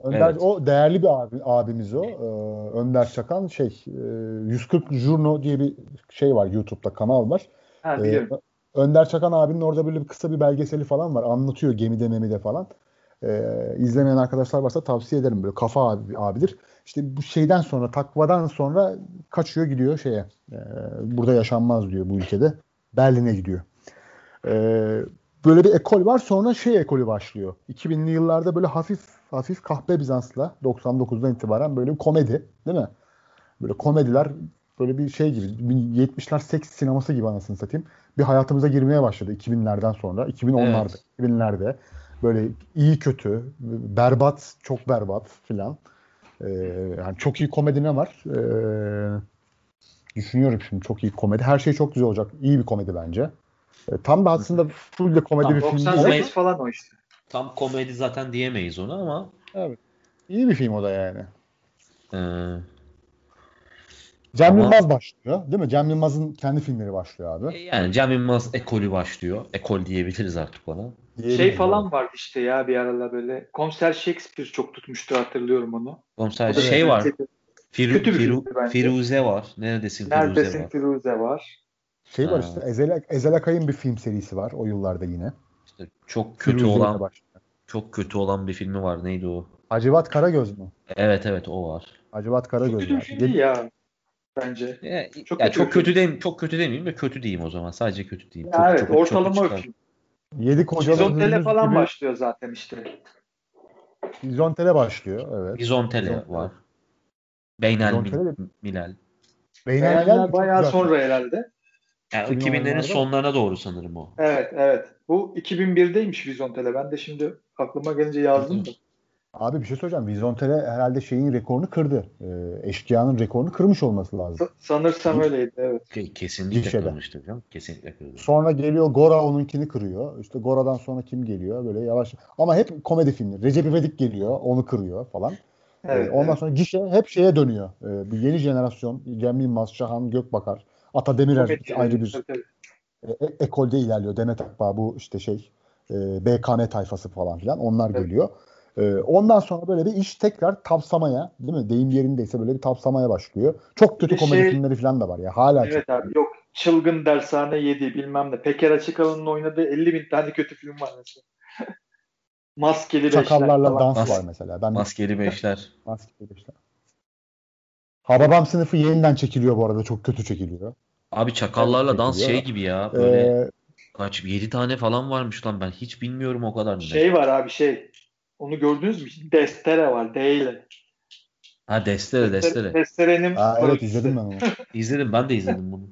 Önder evet. o değerli bir abi, abimiz o. Ee, Önder Çakan şey e, 140 Jurno diye bir şey var YouTube'da kanal var. Ha, biliyorum. Ee, Önder Çakan abinin orada böyle bir kısa bir belgeseli falan var. Anlatıyor gemide memide falan. Ee, izlemeyen arkadaşlar varsa tavsiye ederim. Böyle kafa abi, abidir. İşte bu şeyden sonra takvadan sonra kaçıyor gidiyor şeye. E, burada yaşanmaz diyor bu ülkede. Berlin'e gidiyor. E, böyle bir ekol var. Sonra şey ekolü başlıyor. 2000'li yıllarda böyle hafif hafif kahpe Bizans'la 99'dan itibaren böyle bir komedi değil mi? Böyle komediler böyle bir şey gibi 70'ler seks sineması gibi anasını satayım. Bir hayatımıza girmeye başladı 2000'lerden sonra. 2010'larda, evet. 2000'lerde böyle iyi kötü, berbat, çok berbat filan. Ee, yani çok iyi komedi ne var? Ee, düşünüyorum şimdi çok iyi komedi. Her şey çok güzel olacak. İyi bir komedi bence. Ee, tam da aslında full de komedi tam bir film değil. 98 falan o işte. Tam komedi zaten diyemeyiz ona ama. Evet. İyi bir film o da yani. Ee, Cem Ama, Yılmaz başlıyor değil mi? Cem Yılmaz'ın kendi filmleri başlıyor abi. E, yani Cem Yılmaz ekolü başlıyor. Ekol diyebiliriz artık ona. Diyelim şey falan yani. vardı işte ya bir aralar böyle. Komiser Shakespeare çok tutmuştu hatırlıyorum onu. Komiser şey var. Firu, Kötü Firu, Firuze var. Neredesin Firuze Neredesin var. Firuze var. Şey var işte Ezel, Ezel Akay'ın bir film serisi var o yıllarda yine. İşte çok kötü Firuze olan çok kötü olan bir filmi var. Neydi o? Hacivat Karagöz mü? Evet evet o var. Hacivat Karagöz. Çok kötü film ya bence. Ya, çok ya kötü, çok kötü değil, çok kötü demeyeyim de kötü diyeyim o zaman. Sadece kötü diyeyim. Ya çok, evet, çok, ortalama çok öpeyim. Yedi kocaman Bizontele falan gibi... başlıyor zaten işte. Bizontele başlıyor evet. Bizontele, Bizontele. var. Beynel Bizontele Milal. Beynel Milal bayağı sonra herhalde. Yani 2000'lerin sonlarına doğru sanırım o. Evet evet. Bu 2001'deymiş Bizontele. Ben de şimdi aklıma gelince yazdım da. Abi bir şey söyleyeceğim. Vizontele herhalde şeyin rekorunu kırdı. Ee, eşkıyanın rekorunu kırmış olması lazım. Sanırsam öyleydi evet. Kesinlikle Gişede. kırmıştır canım. Kesinlikle kırdı. Sonra geliyor Gora onunkini kırıyor. İşte Gora'dan sonra kim geliyor böyle yavaş. Ama hep komedi filmi. Recep İvedik geliyor onu kırıyor falan. Evet, ee, ondan evet. sonra gişe hep şeye dönüyor. Ee, bu yeni jenerasyon Cem Yılmaz, Şahan Gökbakar, Ata Demirer komedi ayrı bir e, e, ekolde ilerliyor. Demet Akbağ bu işte şey e, BKM tayfası falan filan onlar evet. geliyor. Ee, ondan sonra böyle bir iş tekrar tavsamaya, değil mi? Deyim yerindeyse böyle bir tavsamaya başlıyor. Çok kötü komedi şey, filmleri falan da var ya. Hala Evet abi yok. Çılgın Dershane 7 bilmem ne. Peker Açıkalın'ın oynadığı 50 bin tane kötü film var mesela. Maskeli Beşler. Çakallarla dans Mas- var mesela. Ben Maskeli Beşler. Maskeli Beşler. Hababam sınıfı yeniden çekiliyor bu arada. Çok kötü çekiliyor. Abi çakallarla dans şey gibi ya. Böyle ee, kaç 7 tane falan varmış lan ben hiç bilmiyorum o kadar. Şey var abi şey onu gördünüz mü? Destere var. D ile. Ha Destere, Destere. Destere'nin Aa, evet izledim ben onu. İzledim ben de izledim bunu.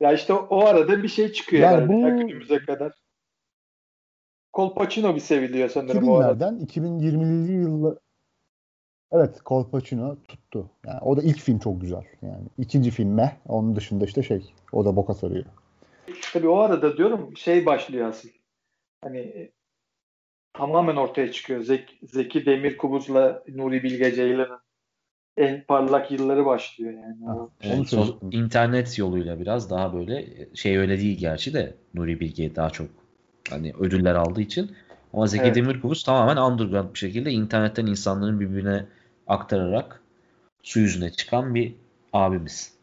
ya işte o arada bir şey çıkıyor yani bu... günümüze kadar. Colpacino bir seviliyor sanırım 2000'lerden 2020'li yıllar Evet Colpacino tuttu. Yani o da ilk film çok güzel. Yani ikinci film meh. Onun dışında işte şey o da boka sarıyor. Tabii o arada diyorum şey başlıyor asıl. Hani tamamen ortaya çıkıyor. Zek, Zeki Demirkubuz'la Nuri Bilge Ceylan'ın en parlak yılları başlıyor yani. Ha, evet, son, internet yoluyla biraz daha böyle şey öyle değil gerçi de Nuri Bilge daha çok hani ödüller aldığı için ama Zeki evet. Demirkubuz tamamen underground bir şekilde internetten insanların birbirine aktararak su yüzüne çıkan bir abimiz.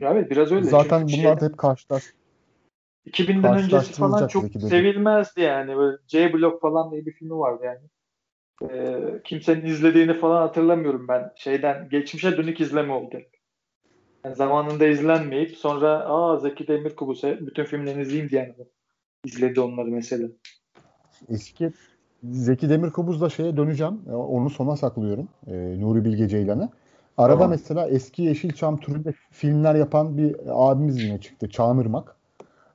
Ya evet biraz öyle. Zaten bunlar şey... da hep karşılar 2000'den öncesi falan çok Demirkubuz. sevilmezdi yani. Böyle C Block falan diye bir filmi vardı yani. Ee, kimsenin izlediğini falan hatırlamıyorum ben. Şeyden geçmişe dönük izleme oldu. Yani zamanında izlenmeyip sonra aa Zeki Demirkubuz'a bütün filmlerini izleyeyim diyen izledi onları mesela. Eski Zeki Demirkubuz'la şeye döneceğim. E, Onu sona saklıyorum. E, Nuri Bilge Ceylan'ı. Araba Tamam. mesela eski Yeşilçam türünde filmler yapan bir abimiz yine çıktı.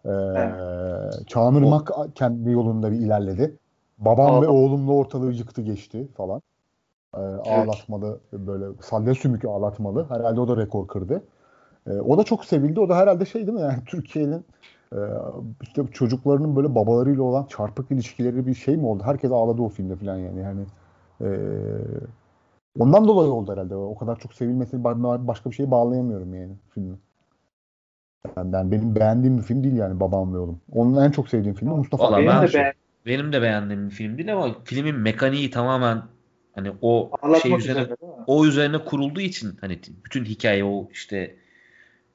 Çağınırmak. E, Çağınırmak kendi yolunda bir ilerledi. Babam ve Ağlam- oğlumla ortalığı yıktı geçti falan. E, ağlatmalı böyle salya sümük ağlatmalı. Herhalde o da rekor kırdı. E, o da çok sevildi. O da herhalde şey değil mi yani Türkiye'nin e, işte çocuklarının böyle babalarıyla olan çarpık ilişkileri bir şey mi oldu? Herkes ağladı o filmde falan yani. Yani e, ondan dolayı oldu herhalde. O kadar çok sevilmesini ben başka bir şeye bağlayamıyorum yani filmi. Yani ben benim beğendiğim bir film değil yani Babam ve Oğlum. Onun en çok sevdiğim filmi Mustafa Vallahi Benim ben- de Benim de beğendiğim bir film değil ama filmin mekaniği tamamen hani o Ağlatmak şey üzerine o üzerine kurulduğu için hani bütün hikaye o işte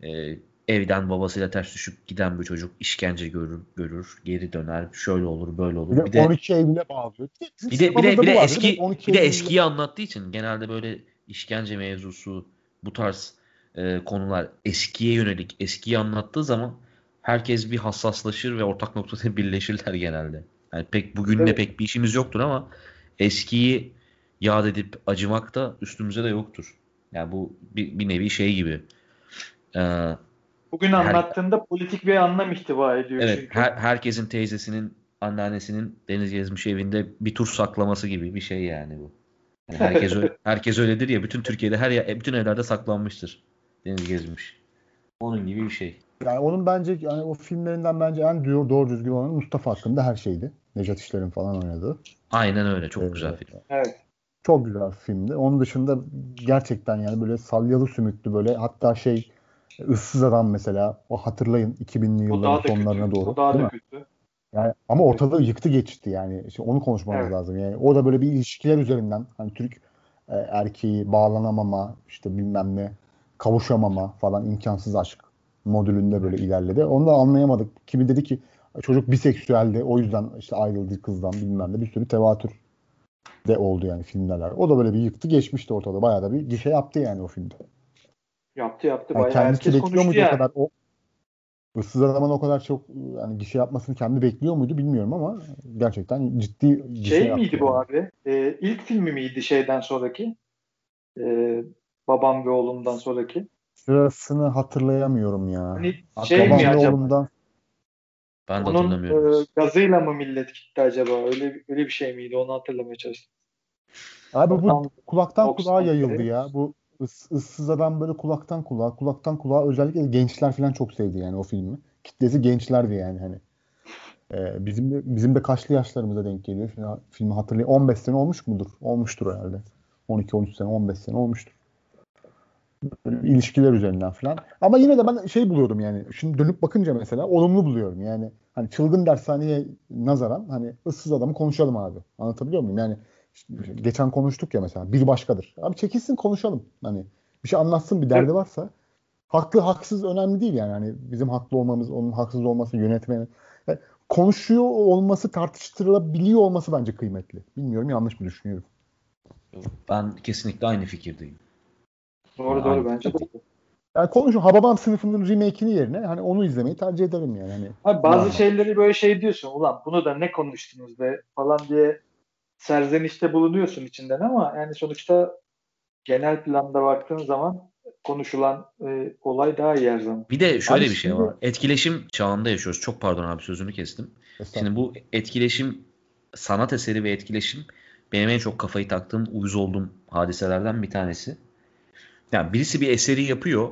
e, evden babasıyla ters düşüp giden bir çocuk işkence görür, görür, geri döner, şöyle olur, böyle olur. Bir de, Bir de 12 Eylül'e bağlıyor. bir de bir de, bir de eski bir de eskiyi anlattığı için genelde böyle işkence mevzusu bu tarz e, konular eskiye yönelik eskiyi anlattığı zaman herkes bir hassaslaşır ve ortak noktada birleşirler genelde. Yani pek bugünle Evet. pek bir işimiz yoktur ama eskiyi yad edip acımak da üstümüze de yoktur. Yani bu bir, bir nevi şey gibi. Ee, Bugün Her- anlattığında politik bir anlam ihtiva ediyor Evet, çünkü. her, herkesin teyzesinin, anneannesinin deniz gezmiş evinde bir tur saklaması gibi bir şey yani bu. Yani herkes herkes öyledir ya, bütün Türkiye'de her bütün evlerde saklanmıştır deniz gezmiş. Onun gibi bir şey. Yani onun bence yani o filmlerinden bence en doğru, doğru düzgün olanı Mustafa hakkında her şeydi. Necat İşler'in falan oynadığı. Aynen öyle, çok Evet. güzel film. Evet. Çok güzel bir filmdi. Onun dışında gerçekten yani böyle salyalı sümüklü böyle hatta şey ıssız adam mesela o hatırlayın 2000'li O yılların sonlarına kötü. doğru. O daha da kötü. Yani ama ortalığı yıktı geçti yani. İşte onu konuşmamız Evet. lazım. Yani o da böyle bir ilişkiler üzerinden hani Türk e, erkeği bağlanamama işte bilmem ne kavuşamama falan imkansız aşk modülünde böyle ilerledi. Onu da anlayamadık. Kimi dedi ki çocuk biseksüeldi o yüzden işte ayrıldı kızdan bilmem ne bir sürü tevatür de oldu yani filmler. O da böyle bir yıktı geçmişti ortada. Bayağı da bir gişe yaptı yani o filmde. Yaptı yaptı. Yani Bayağı kendisi bekliyor muydu yani. o kadar o ıssız adamın o kadar çok yani gişe yapmasını kendi bekliyor muydu bilmiyorum ama gerçekten ciddi gişe Şey yaptı miydi bu yani. abi? Ee, ilk filmi miydi şeyden sonraki? Ee, babam ve oğlumdan sonraki. Sırasını hatırlayamıyorum ya. Hani şey Babam mi ve acaba? oğlumdan Ben de Onun hatırlamıyorum. e, gazıyla mı millet gitti acaba? Öyle öyle bir şey miydi? Onu hatırlamaya çalıştım. Abi bu Tam kulaktan 90 kulağa yayıldı ya. Bu ıs, ıssız adam böyle kulaktan kulağa, kulaktan kulağa özellikle gençler falan çok sevdi yani o filmi. Kitlesi gençlerdi yani hani. Ee, bizim de bizim de kaçlı yaşlarımıza denk geliyor. Şimdi filmi hatırlayayım. 15 sene olmuş mudur? Olmuştur herhalde. 12 13 sene, 15 sene olmuştur. İlişkiler üzerinden falan. Ama yine de ben şey buluyordum yani. Şimdi dönüp bakınca mesela olumlu buluyorum. Yani hani çılgın dershaneye nazaran hani ıssız adamı konuşalım abi. Anlatabiliyor muyum? Yani işte geçen konuştuk ya mesela bir başkadır. Abi çekilsin konuşalım. Hani bir şey anlatsın bir derdi varsa. Haklı haksız önemli değil yani. Hani bizim haklı olmamız, onun haksız olması, yönetmenin. Yani konuşuyor olması, tartıştırılabiliyor olması bence kıymetli. Bilmiyorum yanlış mı düşünüyorum. Ben kesinlikle aynı fikirdeyim. Doğru Yani doğru bence de. Yani konuşun Hababam sınıfının remake'ini yerine hani onu izlemeyi tercih ederim yani. Hani Abi bazı Normal. şeyleri böyle şey diyorsun. Ulan bunu da ne konuştunuz be falan diye serzenişte bulunuyorsun içinden ama yani sonuçta genel planda baktığın zaman konuşulan e, olay daha iyi her zaman. Bir de şöyle Abi bir şey şimdi- var. Etkileşim çağında yaşıyoruz. Çok pardon abi sözünü kestim. Şimdi bu etkileşim, sanat eseri ve etkileşim benim en çok kafayı taktığım, uyuz olduğum hadiselerden bir tanesi. Yani birisi bir eseri yapıyor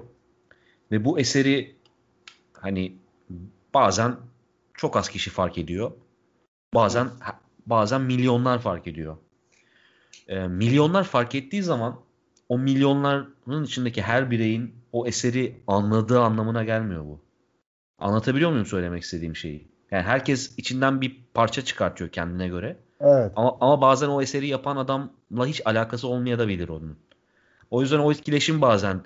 ve bu eseri hani bazen çok az kişi fark ediyor. Bazen bazen milyonlar fark ediyor. Ee, milyonlar fark ettiği zaman o milyonların içindeki her bireyin o eseri anladığı anlamına gelmiyor bu. Anlatabiliyor muyum söylemek istediğim şeyi? Yani herkes içinden bir parça çıkartıyor kendine göre. Evet. Ama, ama bazen o eseri yapan adamla hiç alakası olmayabilir onun. O yüzden o etkileşim bazen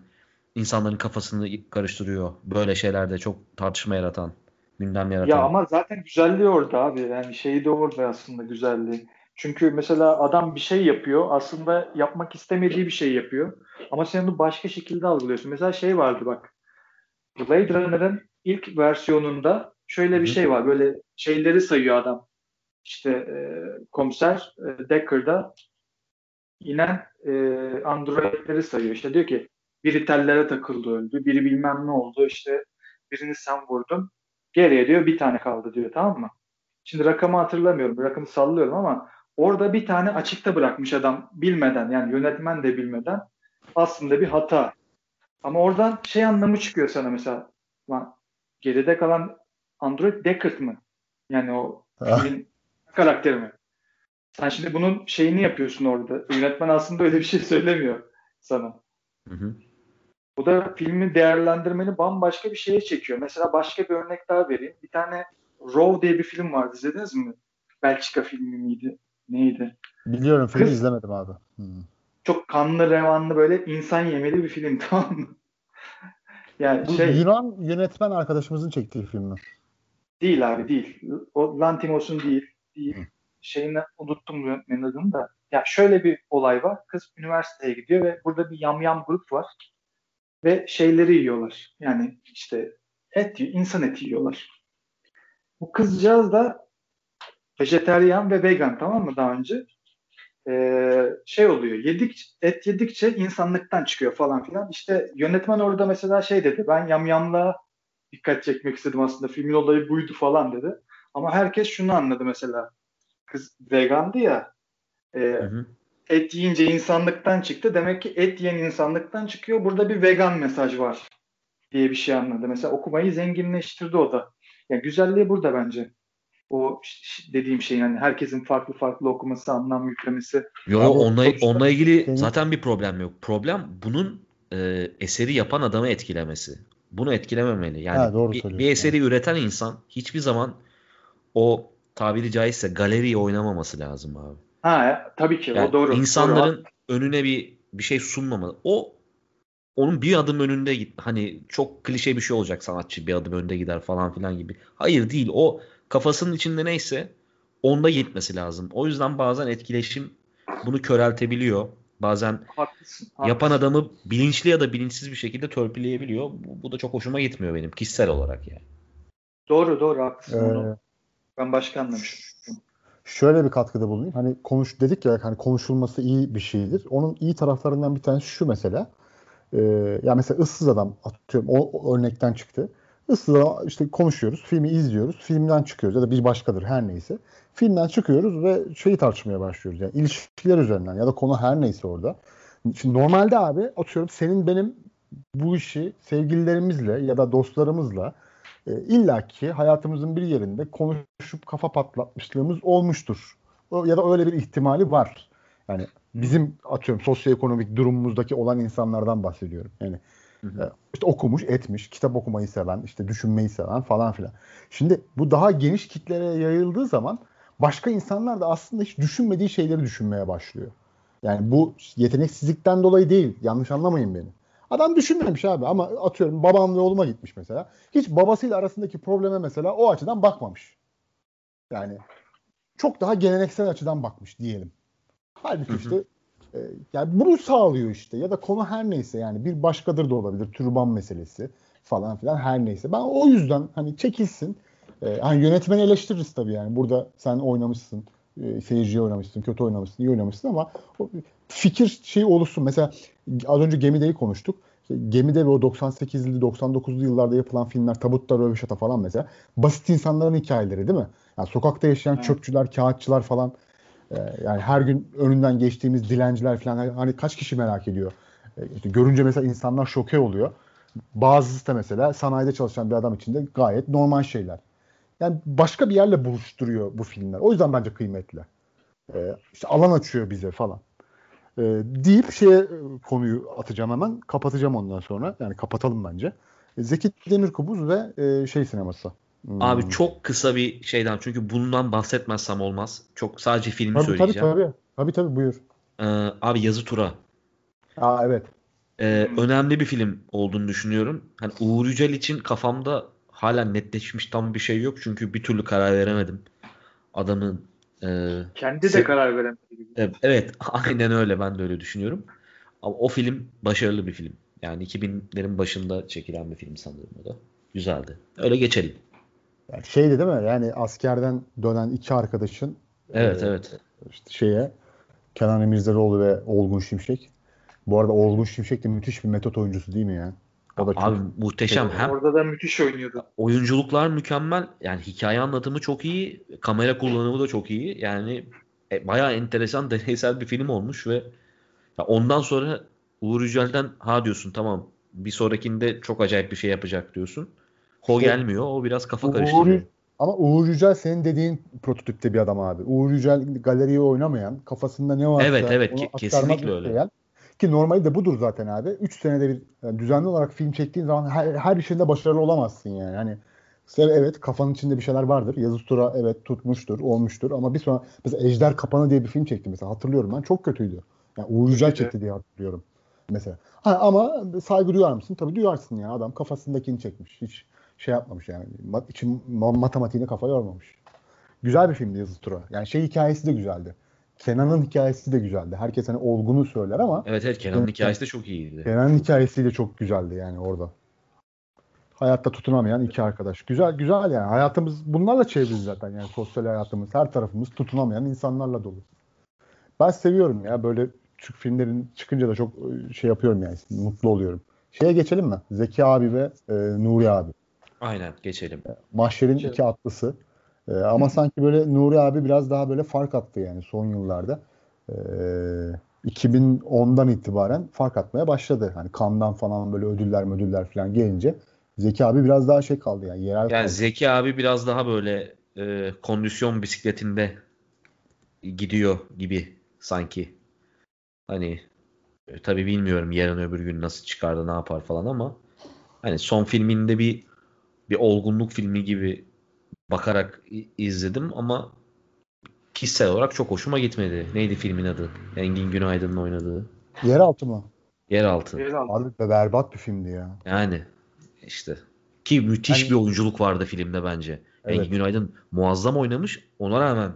insanların kafasını karıştırıyor. Böyle şeylerde çok tartışma yaratan gündem yaratan. Ya ama zaten güzelliği orada abi. Yani şeyi de orada aslında güzelliği. Çünkü mesela adam bir şey yapıyor. Aslında yapmak istemediği bir şey yapıyor. Ama sen onu başka şekilde algılıyorsun. Mesela şey vardı bak. Blade Runner'ın ilk versiyonunda şöyle bir şey var. Böyle şeyleri sayıyor adam. İşte e, komiser e, Decker'da inen e, androidleri sayıyor. İşte diyor ki biri tellere takıldı öldü. Biri bilmem ne oldu. İşte birini sen vurdun. Geriye diyor bir tane kaldı diyor tamam mı? Şimdi rakamı hatırlamıyorum. Rakamı sallıyorum ama orada bir tane açıkta bırakmış adam bilmeden yani yönetmen de bilmeden aslında bir hata. Ama oradan şey anlamı çıkıyor sana mesela. Lan, geride kalan Android Deckard mı? Yani o filmin karakteri mi? Sen şimdi bunun şeyini yapıyorsun orada. Yönetmen aslında öyle bir şey söylemiyor sana. Hı hı. Bu da filmi değerlendirmeni bambaşka bir şeye çekiyor. Mesela başka bir örnek daha vereyim. Bir tane Row diye bir film vardı. İzlediniz mi? Belçika filmi miydi? Neydi? Biliyorum filmi Kız- izlemedim abi. Hmm. Çok kanlı, revanlı böyle insan yemeli bir film tamam mı? Yani Bu şey Yunan yönetmen arkadaşımızın çektiği film mi? değil abi değil. O Lantimos'un değil. değil. Hı. Şeyini unuttum yönetmenin adını da. Ya şöyle bir olay var. Kız üniversiteye gidiyor ve burada bir yamyam grup var. Ve şeyleri yiyorlar. Yani işte et, yiyor- insan eti yiyorlar. Bu kızcağız da vejeteryan ve vegan tamam mı daha önce? Ee, şey oluyor. Yedik, et yedikçe insanlıktan çıkıyor falan filan. İşte yönetmen orada mesela şey dedi. Ben yamyamlığa dikkat çekmek istedim aslında. Filmin olayı buydu falan dedi. Ama herkes şunu anladı mesela. Kız vegandı ya. e, Hı hı. et yiyince insanlıktan çıktı. Demek ki et yiyen insanlıktan çıkıyor. Burada bir vegan mesaj var diye bir şey anladı. Mesela okumayı zenginleştirdi o da. Yani güzelliği burada bence. O dediğim şey yani herkesin farklı farklı okuması, anlam yüklemesi. Yo Abi, onunla, sonuçta onunla ilgili zaten bir problem yok. Problem bunun e, eseri yapan adamı etkilemesi. Bunu etkilememeli. Yani Ha, doğru bir, bir eseri üreten insan hiçbir zaman o tabiri caizse galeriyi oynamaması lazım abi. Ha tabii ki Yani o doğru. insanların Doğru. önüne bir bir şey sunmamalı. O onun bir adım önünde git. Hani çok klişe bir şey olacak sanatçı bir adım önde gider falan filan gibi. Hayır değil. O kafasının içinde neyse onda gitmesi lazım. O yüzden bazen etkileşim bunu köreltebiliyor. Bazen Haklısın. yapan haklısın. adamı bilinçli ya da bilinçsiz bir şekilde törpüleyebiliyor. Bu, bu da çok hoşuma gitmiyor benim kişisel olarak yani. Doğru doğru haklısın. Ee. Ben başka anlamışım. şöyle bir katkıda bulunayım. Hani konuş dedik ya hani konuşulması iyi bir şeydir. Onun iyi taraflarından bir tanesi şu mesela. Ee, ya mesela ıssız adam atıyorum o, o örnekten çıktı. Issız adam işte konuşuyoruz, filmi izliyoruz, filmden çıkıyoruz ya da bir başkadır her neyse. Filmden çıkıyoruz ve şeyi tartışmaya başlıyoruz. Yani ilişkiler üzerinden ya da konu her neyse orada. Şimdi normalde abi atıyorum senin benim bu işi sevgililerimizle ya da dostlarımızla e, illaki hayatımızın bir yerinde konuşup kafa patlatmışlığımız olmuştur. O, ya da öyle bir ihtimali var. Yani bizim atıyorum sosyoekonomik durumumuzdaki olan insanlardan bahsediyorum. Yani Hı hı. e, işte okumuş, etmiş, kitap okumayı seven, işte düşünmeyi seven falan filan. Şimdi bu daha geniş kitlere yayıldığı zaman başka insanlar da aslında hiç düşünmediği şeyleri düşünmeye başlıyor. Yani bu yeteneksizlikten dolayı değil. Yanlış anlamayın beni. Adam düşünmemiş abi ama atıyorum babam ve oğluma gitmiş mesela. Hiç babasıyla arasındaki probleme mesela o açıdan bakmamış. Yani çok daha geleneksel açıdan bakmış diyelim. Halbuki Hı hı. işte e, yani bunu sağlıyor işte ya da konu her neyse yani bir başkadır da olabilir türban meselesi falan filan her neyse. Ben o yüzden hani çekilsin. E, hani yönetmeni eleştiririz tabii yani. Burada sen oynamışsın, e, seyirciye oynamışsın, kötü oynamışsın, iyi oynamışsın ama o fikir şeyi oluşsun. Mesela az önce Gemide'yi konuştuk. Gemide ve o 98'li 99'lu yıllarda yapılan filmler Tabutta Röveşata falan mesela basit insanların hikayeleri değil mi? Yani sokakta yaşayan Evet. çöpçüler, kağıtçılar falan e, yani her gün önünden geçtiğimiz dilenciler falan hani kaç kişi merak ediyor. E, işte görünce mesela insanlar şoke oluyor. Bazısı da mesela sanayide çalışan bir adam için de gayet normal şeyler. Yani başka bir yerle buluşturuyor bu filmler. O yüzden bence kıymetli. E, işte alan açıyor bize falan. E, deyip şeye e, konuyu atacağım hemen. Kapatacağım ondan sonra. Yani kapatalım bence. E, Zeki Demirkubuz ve e, şey sineması. Hmm. Abi çok kısa bir şeyden çünkü bundan bahsetmezsem olmaz. Çok sadece filmi tabii, tabii söyleyeceğim. tabii. Tabii tabii buyur. Ee, abi Yazı Tura. Aa evet. Ee, önemli bir film olduğunu düşünüyorum. Hani Uğur Yücel için kafamda hala netleşmiş tam bir şey yok. Çünkü bir türlü karar veremedim. Adamın e, kendi de karar veremedi gibi. Evet, aynen öyle. Ben de öyle düşünüyorum. Ama o film başarılı bir film. Yani 2000'lerin başında çekilen bir film sanırım o da. Güzeldi. Öyle geçelim. Yani şeydi değil mi? Yani askerden dönen iki arkadaşın Evet, e, evet. Işte şeye Kenan Emirzalıoğlu ve Olgun Şimşek. Bu arada Olgun Şimşek de müthiş bir metot oyuncusu değil mi ya? Çok Abi muhteşem. Hem orada da müthiş oynuyordu. Oyunculuklar mükemmel. Yani hikaye anlatımı çok iyi. Kamera kullanımı da çok iyi. Yani e, bayağı enteresan deneysel bir film olmuş ve ya ondan sonra Uğur Yücel'den ha diyorsun tamam bir sonrakinde çok acayip bir şey yapacak diyorsun. O gelmiyor. O biraz kafa karıştırıyor. Ama Uğur Yücel senin dediğin prototipte bir adam abi. Uğur Yücel galeriyi oynamayan, kafasında ne varsa evet, evet, onu kesinlikle öyle. Isteyen, ki normalde de budur zaten abi. 3 senede bir yani düzenli olarak film çektiğin zaman her, her işinde başarılı olamazsın yani. Hani evet kafanın içinde bir şeyler vardır. Yazı tura evet tutmuştur, olmuştur ama bir sonra mesela Ejder Kapanı diye bir film çekti mesela hatırlıyorum ben çok kötüydü. Yani Uğur Yücel çekti diye hatırlıyorum mesela. Ha, ama saygı duyar mısın? Tabii duyarsın ya. Adam kafasındakini çekmiş. Hiç şey yapmamış yani. Mat, için matematiğine kafa yormamış. Güzel bir filmdi Yazı Tura. Yani şey hikayesi de güzeldi. Kenan'ın hikayesi de güzeldi. Herkes hani olgunu söyler ama Evet evet Kenan'ın hikayesi de çok iyiydi. Kenan'ın hikayesi de çok güzeldi yani orada. Hayatta tutunamayan iki arkadaş. Güzel güzel yani. Hayatımız bunlarla çevrili zaten yani sosyal hayatımız. Her tarafımız tutunamayan insanlarla dolu. Ben seviyorum ya böyle Türk filmlerin çıkınca da çok e, şey yapıyorum yani. Mutlu oluyorum. Şeye geçelim mi? Zeki abi ve e, Nuri abi. Aynen geçelim. Mahşer'in geçelim. iki atlısı. E, ama sanki böyle Nuri abi biraz daha böyle fark attı yani son yıllarda. E, 2010'dan itibaren fark atmaya başladı. Hani kandan falan böyle ödüller ödüller falan gelince Zeki abi biraz daha şey kaldı yani yerel Yani kaldı. Zeki abi biraz daha böyle e, kondisyon bisikletinde gidiyor gibi sanki. Hani e, tabii bilmiyorum yarın öbür gün nasıl çıkardı ne yapar falan ama hani son filminde bir bir olgunluk filmi gibi bakarak izledim ama kişisel olarak çok hoşuma gitmedi. Neydi filmin adı? Engin Günaydın'ın oynadığı. Yeraltı mı? Yeraltı. Yeraltı. Abi berbat bir filmdi ya. Yani işte ki müthiş hani, bir oyunculuk vardı filmde bence. Evet. Engin Günaydın muazzam oynamış. Ona rağmen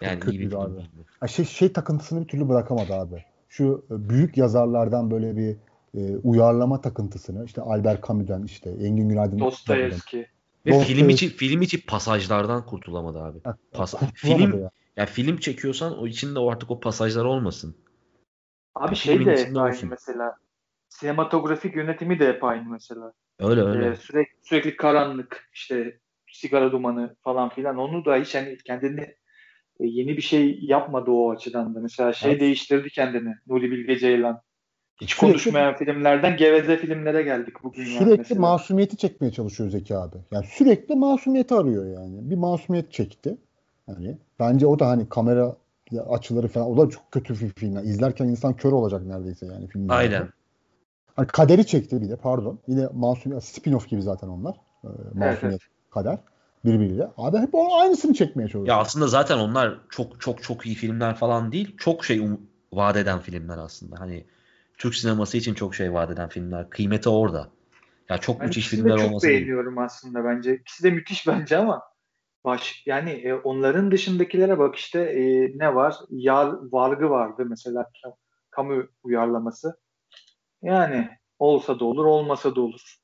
yani iyi bir film. Abi. Şey, şey takıntısını bir türlü bırakamadı abi şu e, büyük yazarlardan böyle bir e, uyarlama takıntısını işte Albert Camus'dan işte Engin Günaydın Dostoyevski ve film içi film içi pasajlardan kurtulamadı abi. Pas film ya. ya film çekiyorsan o içinde o artık o pasajlar olmasın. Abi yani şey de hep aynı mesela. Sinematografik yönetimi de hep aynı mesela. Öyle öyle. Ee, sürekli sürekli karanlık işte sigara dumanı falan filan onu da hiç hani kendini e, yeni bir şey yapmadı o açıdan da. Mesela şey evet. değiştirdi kendini. Nuri Bilge Ceylan. Hiç sürekli, konuşmayan filmlerden geveze filmlere geldik bugün. Sürekli yani mesela. masumiyeti çekmeye çalışıyor Zeki abi. Yani sürekli masumiyeti arıyor yani. Bir masumiyet çekti. Yani bence o da hani kamera açıları falan o da çok kötü bir film. Yani izlerken insan kör olacak neredeyse yani filmde. Aynen. Hani kaderi çekti bir de pardon. Yine masumiyet spin-off gibi zaten onlar. Ee, masumiyet evet. kader birbiriyle. Abi hep onun aynısını çekmeye çalışıyor. Ya aslında zaten onlar çok çok çok iyi filmler falan değil. Çok şey um, vaat eden filmler aslında. Hani Türk sineması için çok şey vaat eden filmler. Kıymeti orada. Ya çok ben müthiş filmler olması. çok beğeniyorum değil. aslında bence. İkisi de müthiş bence ama baş yani e, onların dışındakilere bak işte e, ne var? Yar vargı vardı mesela kamu uyarlaması. Yani olsa da olur, olmasa da olur.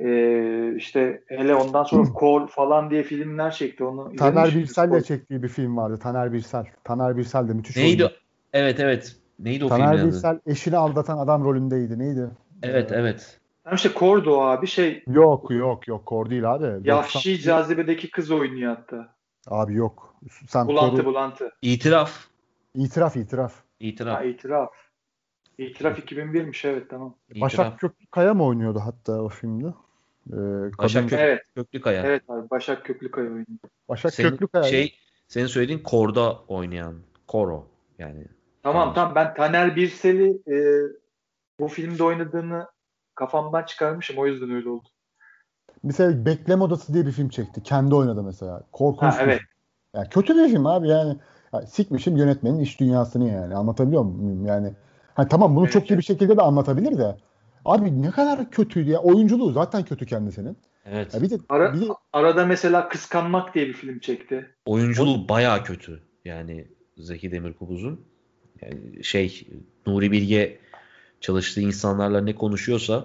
Ee, işte hele ondan sonra Kol falan diye filmler çekti. Onu Taner Birsel'le çektiği bir film vardı. Taner Birsel. Taner Birsel de müthiş Neydi? Oyuncu. Evet evet. Neydi o Taner filmin adı? eşini aldatan adam rolündeydi. Neydi? Evet ee, evet. Tam işte Kor'du o abi şey. Yok yok yok Kor değil abi. Yahşi 90... cazibedeki kız oynuyor hatta. Abi yok. Sen bulantı Kor'u... bulantı. İtiraf. İtiraf itiraf. İtiraf. Ha, itiraf. İtiraf 2001'miş evet tamam. Başak Köklükaya mı oynuyordu hatta o filmde? Ee, Başak Kök, evet. Köklükaya. Evet abi Başak Köklükaya oynuyor. Başak senin, Köklükaya. Şey, senin söylediğin Kor'da oynayan. Koro yani. Tamam tamam ben Taner Birsel'i e, bu filmde oynadığını kafamdan çıkarmışım o yüzden öyle oldu. Mesela Bekleme Odası diye bir film çekti. Kendi oynadı mesela. Korkunç. Ha, evet. Yani kötü bir film abi yani. yani sikmişim yönetmenin iş dünyasını yani. Anlatabiliyor muyum? Yani hani tamam bunu evet. çok iyi bir şekilde de anlatabilir de Abi ne kadar kötüydü ya. Oyunculuğu zaten kötü kendisinin. Evet. Ya bir de, Ara, bir de arada mesela Kıskanmak diye bir film çekti. Oyunculuğu bayağı kötü. Yani Zeki Demirkubuz'un. Yani şey Nuri Bilge çalıştığı insanlarla ne konuşuyorsa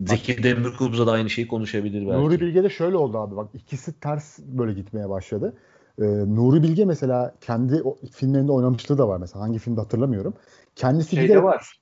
Zeki Demirkubuz'a da aynı şeyi konuşabilir belki. Nuri Bilge'de şöyle oldu abi bak ikisi ters böyle gitmeye başladı. Ee, Nuri Bilge mesela kendi o, filmlerinde oynamışlığı da var mesela hangi filmde hatırlamıyorum. Kendisi Şeyde giderek var.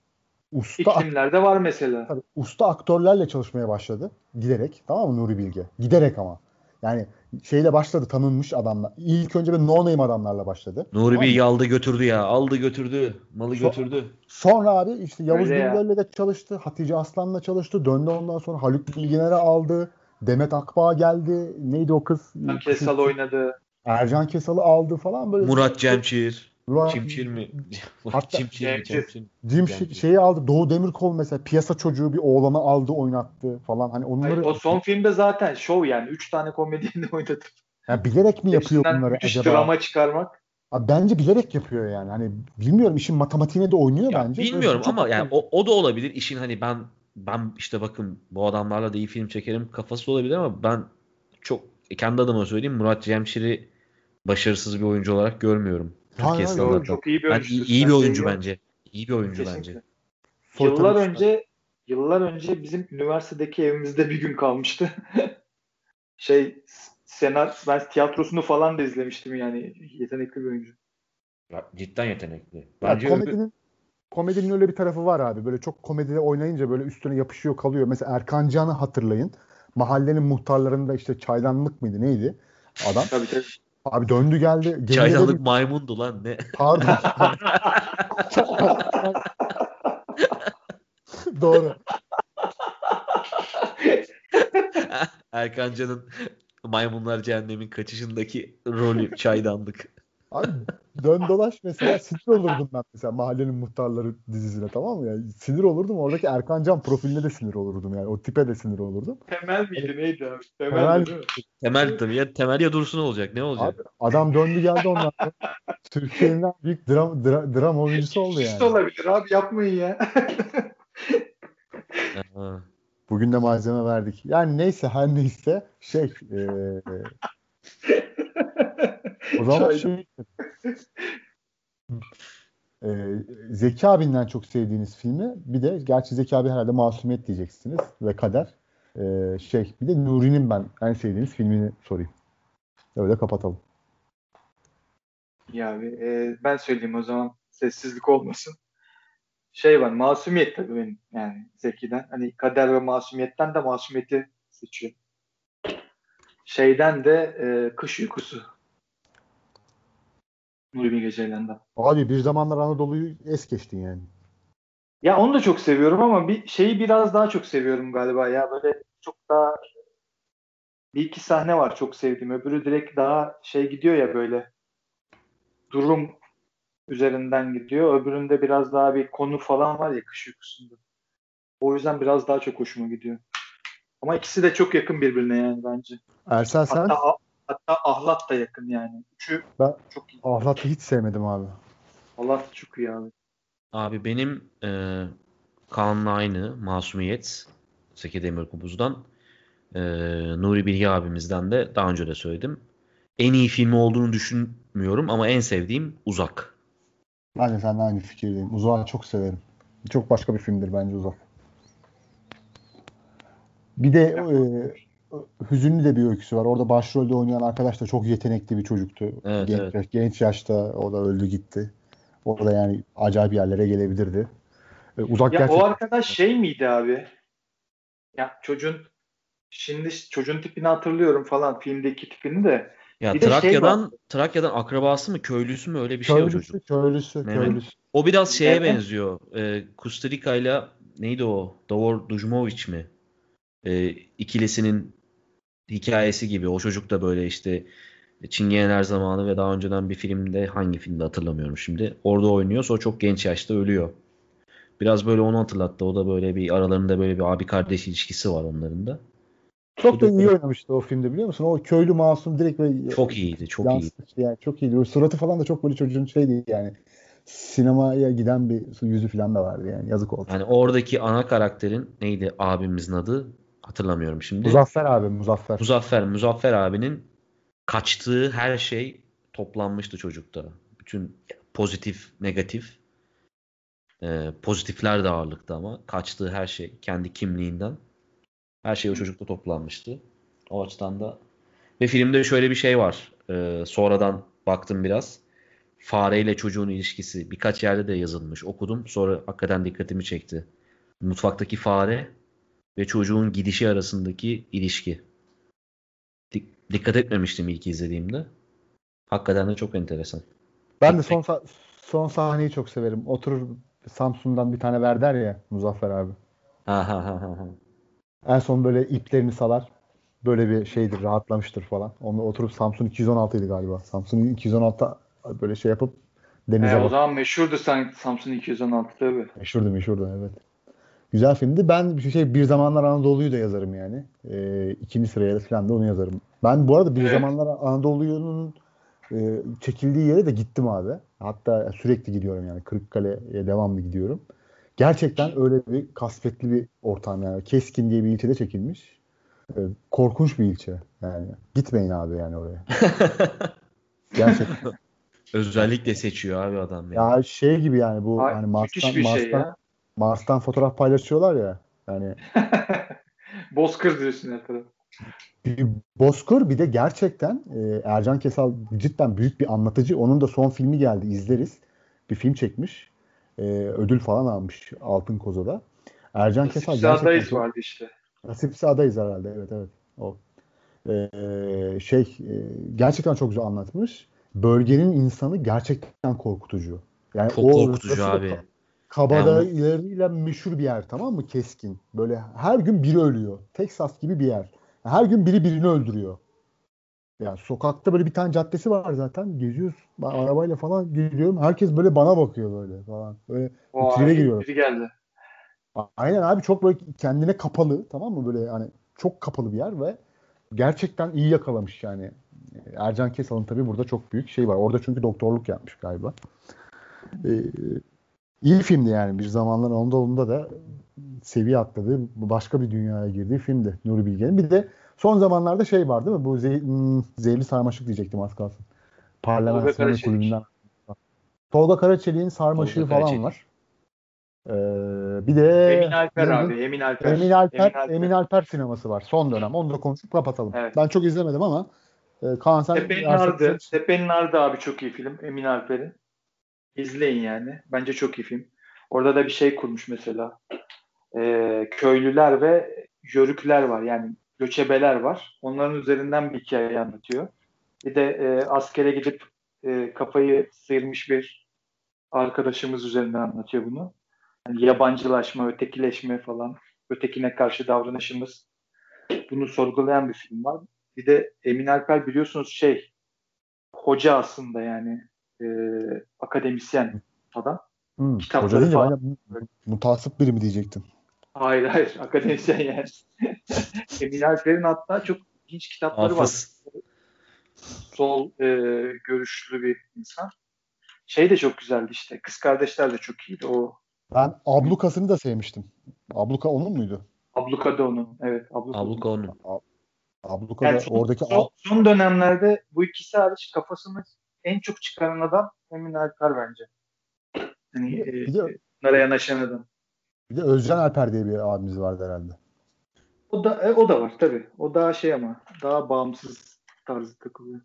usta İklimlerde var mesela. Tabii, usta aktörlerle çalışmaya başladı. Giderek. Tamam mı Nuri Bilge? Giderek ama. Yani şeyle başladı tanınmış adamlar. İlk önce bir no name adamlarla başladı. Nuri Tamam Bilge aldı götürdü ya. Aldı götürdü. Malı So- götürdü. Sonra abi işte Yavuz Öyle ya. De çalıştı. Hatice Aslan'la çalıştı. Döndü ondan sonra Haluk Bilginer'i aldı. Demet Akbağ geldi. Neydi o kız? Kesal oynadı. Ercan Kesal'ı aldı falan böyle. Murat Cemçir. Murat- Çimçir mi? Hatta- Çimçir mi? Jim Cemçir. şeyi aldı. Doğu Demirkol mesela piyasa çocuğu bir oğlanı aldı oynattı falan. Hani onları Hayır, o son filmde zaten şov yani. Üç tane komedyenle oynadı. Ya bilerek mi yapıyor bunları müthiş acaba? drama çıkarmak. Abi bence bilerek yapıyor yani. Hani bilmiyorum işin matematiğine de oynuyor Ya bence. bilmiyorum ama yani o, o da olabilir. İşin hani ben ben işte bakın bu adamlarla da iyi film çekerim kafası olabilir ama ben çok kendi adıma söyleyeyim Murat Cemşir'i başarısız bir oyuncu olarak görmüyorum. Türkiye standartında. çok iyi bir Ben oyuncu. iyi, iyi bir oyuncu Bence. bence. İyi bir oyuncu Kesinlikle. bence. Soytarı Yıllar çıkar. önce yıllar önce bizim üniversitedeki evimizde bir gün kalmıştı. şey senar ben tiyatrosunu falan da izlemiştim yani yetenekli bir oyuncu. Ya, cidden yetenekli. Ya Bence öbür- komedinin komedinin öyle bir tarafı var abi. Böyle çok komedide oynayınca böyle üstüne yapışıyor kalıyor. Mesela Erkan Can'ı hatırlayın. Mahallenin muhtarlarında işte çaydanlık mıydı neydi? Adam. Tabii tabii. Abi döndü geldi. Gemiye de çaydanlık bir- maymundu lan ne? Pardon. Doğru. Erkan Can'ın Maymunlar Cehennem'in kaçışındaki rolü çaydanlık. Abi dön dolaş mesela sinir olurdum ben mesela Mahallenin Muhtarları dizisine tamam mı? Yani sinir olurdum. Oradaki Erkan Can profiline de sinir olurdum yani. O tipe de sinir olurdum. Temel miydi neydi abi? Temel, Temel- değil mi? Temel tabii ya Temel ya Dursun olacak ne olacak? Abi adam döndü geldi ondan sonra. Türkiye'nin en büyük dram, dra- dram oyuncusu oldu yani. olabilir abi yapmayın ya. Bugün de malzeme verdik. Yani neyse her neyse şey e, o zaman şey e, Zeki abinden çok sevdiğiniz filmi bir de gerçi Zeki abi herhalde Masumiyet diyeceksiniz ve Kader. E, şey bir de Nuri'nin ben en sevdiğiniz filmini sorayım. Öyle kapatalım. Ya abi, e, ben söyleyeyim o zaman sessizlik olmasın. Şey var masumiyet tabii benim yani Zeki'den. Hani kader ve masumiyetten de masumiyeti seçiyorum. Şeyden de e, kış uykusu. Nuri Bilge Ceylan'dan. Abi bir zamanlar Anadolu'yu es geçtin yani. Ya onu da çok seviyorum ama bir şeyi biraz daha çok seviyorum galiba ya böyle çok daha bir iki sahne var çok sevdiğim. Öbürü direkt daha şey gidiyor ya böyle durum üzerinden gidiyor. Öbüründe biraz daha bir konu falan var ya kış uykusunda. O yüzden biraz daha çok hoşuma gidiyor. Ama ikisi de çok yakın birbirine yani bence. Ersel sen Hatta hatta Ahlat da yakın yani. Üçü Ben- çok iyi. Ahlat'ı hiç sevmedim abi. Ahlat çok iyi abi. Abi benim e, Kaan'la aynı Masumiyet Zeki Demirkubuz'dan e, Nuri Bilge abimizden de daha önce de söyledim. En iyi filmi olduğunu düşünmüyorum ama en sevdiğim Uzak. Ben de seninle aynı fikirdeyim. Uzak'ı çok severim. Çok başka bir filmdir bence Uzak. Bir de e, hüzünlü de bir öyküsü var. Orada başrolde oynayan arkadaş da çok yetenekli bir çocuktu. Evet, genç, evet. genç yaşta o da öldü gitti. O da yani acayip yerlere gelebilirdi. E, Uzak Ya gerçekten o arkadaş şey miydi abi? Ya çocuğun şimdi çocuğun tipini hatırlıyorum falan filmdeki tipini de. Ya Bir de şey Trakya'dan Trakya'dan akrabası mı köylüsü mü öyle bir şey o köylüsü, çocuk. köylüsü, Mehmet. köylüsü. O biraz şeye Evet. benziyor. E, Costa Rica ile neydi o? Davor Dujmovic mi? E, ikilisinin hikayesi gibi. O çocuk da böyle işte Çingeneler zamanı ve daha önceden bir filmde hangi filmde hatırlamıyorum şimdi. Orada oynuyor. Sonra çok genç yaşta ölüyor. Biraz böyle onu hatırlattı. O da böyle bir aralarında böyle bir abi kardeş ilişkisi var onların da. Çok da iyi oynamıştı o filmde biliyor musun? O köylü masum direkt böyle Çok iyiydi. Çok iyiydi. yani çok iyiydi. O suratı falan da çok böyle çocuğun şeydi yani sinemaya giden bir yüzü falan da vardı yani yazık oldu. Yani oradaki ana karakterin neydi abimizin adı? Hatırlamıyorum şimdi. Muzaffer abi Muzaffer. Muzaffer, Muzaffer abinin kaçtığı her şey toplanmıştı çocukta. Bütün pozitif, negatif. E, pozitifler de ağırlıkta ama kaçtığı her şey kendi kimliğinden. Her şey o çocukta toplanmıştı. O açıdan da ve filmde şöyle bir şey var. E, sonradan baktım biraz. Fareyle çocuğun ilişkisi birkaç yerde de yazılmış. Okudum. Sonra hakikaten dikkatimi çekti. Mutfaktaki fare ve çocuğun gidişi arasındaki ilişki. Dik- dikkat etmemiştim ilk izlediğimde. Hakikaten de çok enteresan. Ben de son sa- son sahneyi çok severim. Oturur Samsun'dan bir tane ver der ya Muzaffer abi. Ha ha ha ha. ha. En son böyle iplerini salar. Böyle bir şeydir rahatlamıştır falan. Onu oturup Samsun 216 idi galiba. Samsun 216 böyle şey yapıp denize E, o zaman meşhurdu sen Samsun 216 tabii. Meşhurdu meşhurdu evet. Güzel filmdi. Ben bir şey Bir Zamanlar Anadolu'yu da yazarım yani. Ee, ikinci sıraya da falan da onu yazarım. Ben bu arada Bir Evet. Zamanlar Anadolu'nun e, çekildiği yere de gittim abi. Hatta sürekli gidiyorum yani. Kırıkkale'ye devamlı gidiyorum. Gerçekten öyle bir kasvetli bir ortam yani. Keskin diye bir ilçede çekilmiş. Ee, korkunç bir ilçe yani. Gitmeyin abi yani oraya. Gerçekten. Özellikle seçiyor abi adam ya. ya şey gibi yani bu Ay, hani Mars'tan, şey Mars'tan, ya. Mars'tan fotoğraf paylaşıyorlar ya. Yani Bozkır diyorsun her taraf. bir Bozkır bir de gerçekten e, Ercan Kesal cidden büyük bir anlatıcı. Onun da son filmi geldi izleriz. Bir film çekmiş. E, ödül falan almış Altın Koza'da. Ercan Kesal gerçekten çok... vardı işte. Nasipse adayız herhalde. Evet evet. O. E, şey e, gerçekten çok güzel anlatmış. Bölgenin insanı gerçekten korkutucu. Yani Çok o korkutucu nasıl abi. ka- Kabadayılarıyla meşhur bir yer tamam mı? Keskin. Böyle her gün biri ölüyor. Texas gibi bir yer. Her gün biri birini öldürüyor. Yani sokakta böyle bir tane caddesi var zaten. Geziyoruz. Ben arabayla falan gidiyorum. Herkes böyle bana bakıyor böyle falan. Böyle O tribe giriyorum. biri geldi. Aynen abi çok böyle kendine kapalı tamam mı? Böyle hani çok kapalı bir yer ve gerçekten iyi yakalamış yani. Ercan Kesal'ın tabii burada çok büyük şey var. Orada çünkü doktorluk yapmış galiba. Ee, iyi filmdi yani. Bir zamanlar Anadolu'nda da seviye atladı. Başka bir dünyaya girdiği filmdi Nuri Bilge'nin. Bir de son zamanlarda şey var değil mi? Bu ze- hmm, zehirli sarmaşık diyecektim az kalsın. Parlament Sinema. Kulübü'nden. Tolga Karaçelik'in sarmaşığı Tolga falan Karaçelik. var. Ee, bir de Emin Alper abi. Emin Alper. Emin Alper, Emin Alper. Emin Alper sineması var son dönem. Onu da konuşup kapatalım. Evet. Ben çok izlemedim ama e, Kaan sen Tepenin Ardı. Tepenin Ardı abi çok iyi film. Emin Alper'in. İzleyin yani. Bence çok iyi film. Orada da bir şey kurmuş mesela. Ee, köylüler ve yörükler var. Yani göçebeler var. Onların üzerinden bir hikaye anlatıyor. Bir de e, askere gidip e, kafayı sıyırmış bir arkadaşımız üzerinden anlatıyor bunu. Yani yabancılaşma, ötekileşme falan, ötekine karşı davranışımız bunu sorgulayan bir film var. Bir de Emin Alper biliyorsunuz şey hoca aslında yani e, akademisyen adam. Hmm, kitapları hoca falan. mutasip biri mi diyecektim. Hayır hayır akademisyen yani. Emin Alper'in hatta çok ilginç kitapları var. Hafız. Sol e, görüşlü bir insan. Şey de çok güzeldi işte. Kız kardeşler de çok iyiydi. O Ben Ablukas'ını da sevmiştim. Abluka onun muydu? Abluka da onun. Evet. Abluka. Abluka onun. Abluka'da Yani son, oradaki son, son dönemlerde bu ikisi hariç kafasını en çok çıkaran adam Emin Alper bence. Hani e, Bir de- bunlara yanaşan adam. bir de Özcan Alper diye bir abimiz vardı herhalde. O da e, o da var tabii. O daha şey ama daha bağımsız tarzı takılıyor.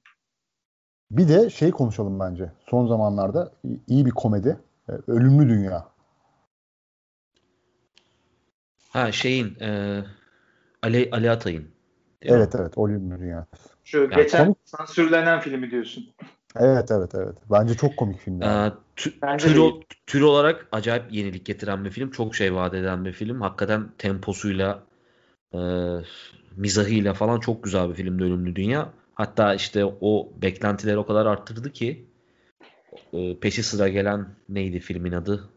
Bir de şey konuşalım bence. Son zamanlarda iyi bir komedi. E, Ölümlü Dünya. Ha şeyin e, Ali Ali Atay'ın. Evet evet Ölümlü Dünya. Şu Yani geçen komik- sansürlenen filmi diyorsun. Evet evet evet. Bence çok komik film. yani. Ee, tü- Bence tür, o- tür olarak acayip yenilik getiren bir film. Çok şey vaat eden bir film. Hakikaten temposuyla e, mizahıyla falan çok güzel bir filmdi Ölümlü Dünya. Hatta işte o beklentileri o kadar arttırdı ki e, peşi sıra gelen neydi filmin adı?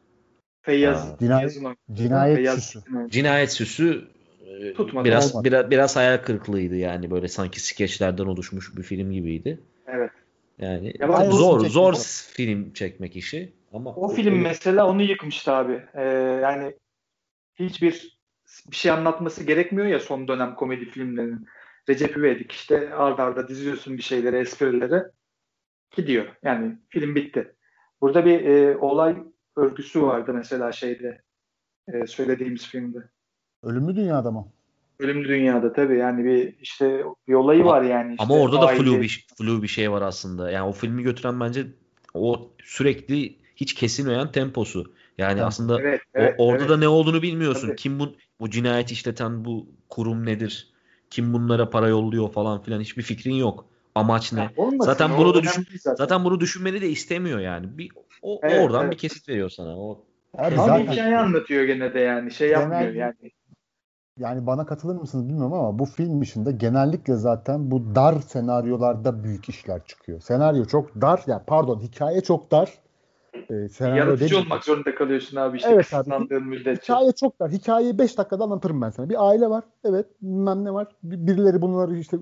Feyyaz. Aa, Cinayet- Feyyaz'ın oynadığı. Cinayet Feyyaz Süsü. Cinayet Süsü e, Tutmadı, biraz olmadı. biraz biraz hayal kırıklığıydı yani böyle sanki skeçlerden oluşmuş bir film gibiydi. Evet. Yani Ya zor zor çektim. film çekmek işi ama O film mesela onu yıkmıştı abi. Ee, yani hiçbir bir şey anlatması gerekmiyor ya son dönem komedi filmlerinin. Recep İvedik işte arda arda diziyorsun bir şeyleri, esprileri gidiyor. Yani film bitti. Burada bir e, olay örgüsü vardı mesela şeyde e, söylediğimiz filmde. Ölümlü Dünya'da mı? Ölümlü Dünya'da tabii yani bir işte bir olayı var yani. Işte Ama orada da aile- flu bir, flu bir şey var aslında. Yani o filmi götüren bence o sürekli hiç kesilmeyen temposu. Yani Evet. aslında Evet, o- evet, orada evet. da ne olduğunu bilmiyorsun. Tabii. Kim bu bu cinayet işleten bu kurum nedir? Kim bunlara para yolluyor falan filan hiçbir fikrin yok. Amaç ne? Ya olmasın, Zaten o bunu da düşün- zaten. Zaten bunu düşünmeni de istemiyor yani. Bir o Evet, oradan evet. bir kesit veriyor sana. O Abi Ama zaten hikaye anlatıyor gene de yani şey yapmıyor yani. Yani bana katılır mısınız bilmiyorum ama bu film dışında genellikle zaten bu dar senaryolarda büyük işler çıkıyor. Senaryo çok dar, ya pardon hikaye çok dar. Ee, senaryo Yaratıcı değil. olmak zorunda kalıyorsun abi işte Evet abi. kısıtlandığın müddetçe. Hikaye çok dar. Hikayeyi 5 dakikada anlatırım ben sana. Bir aile var. Evet. Bilmem ne var. Bir- Birileri bunları işte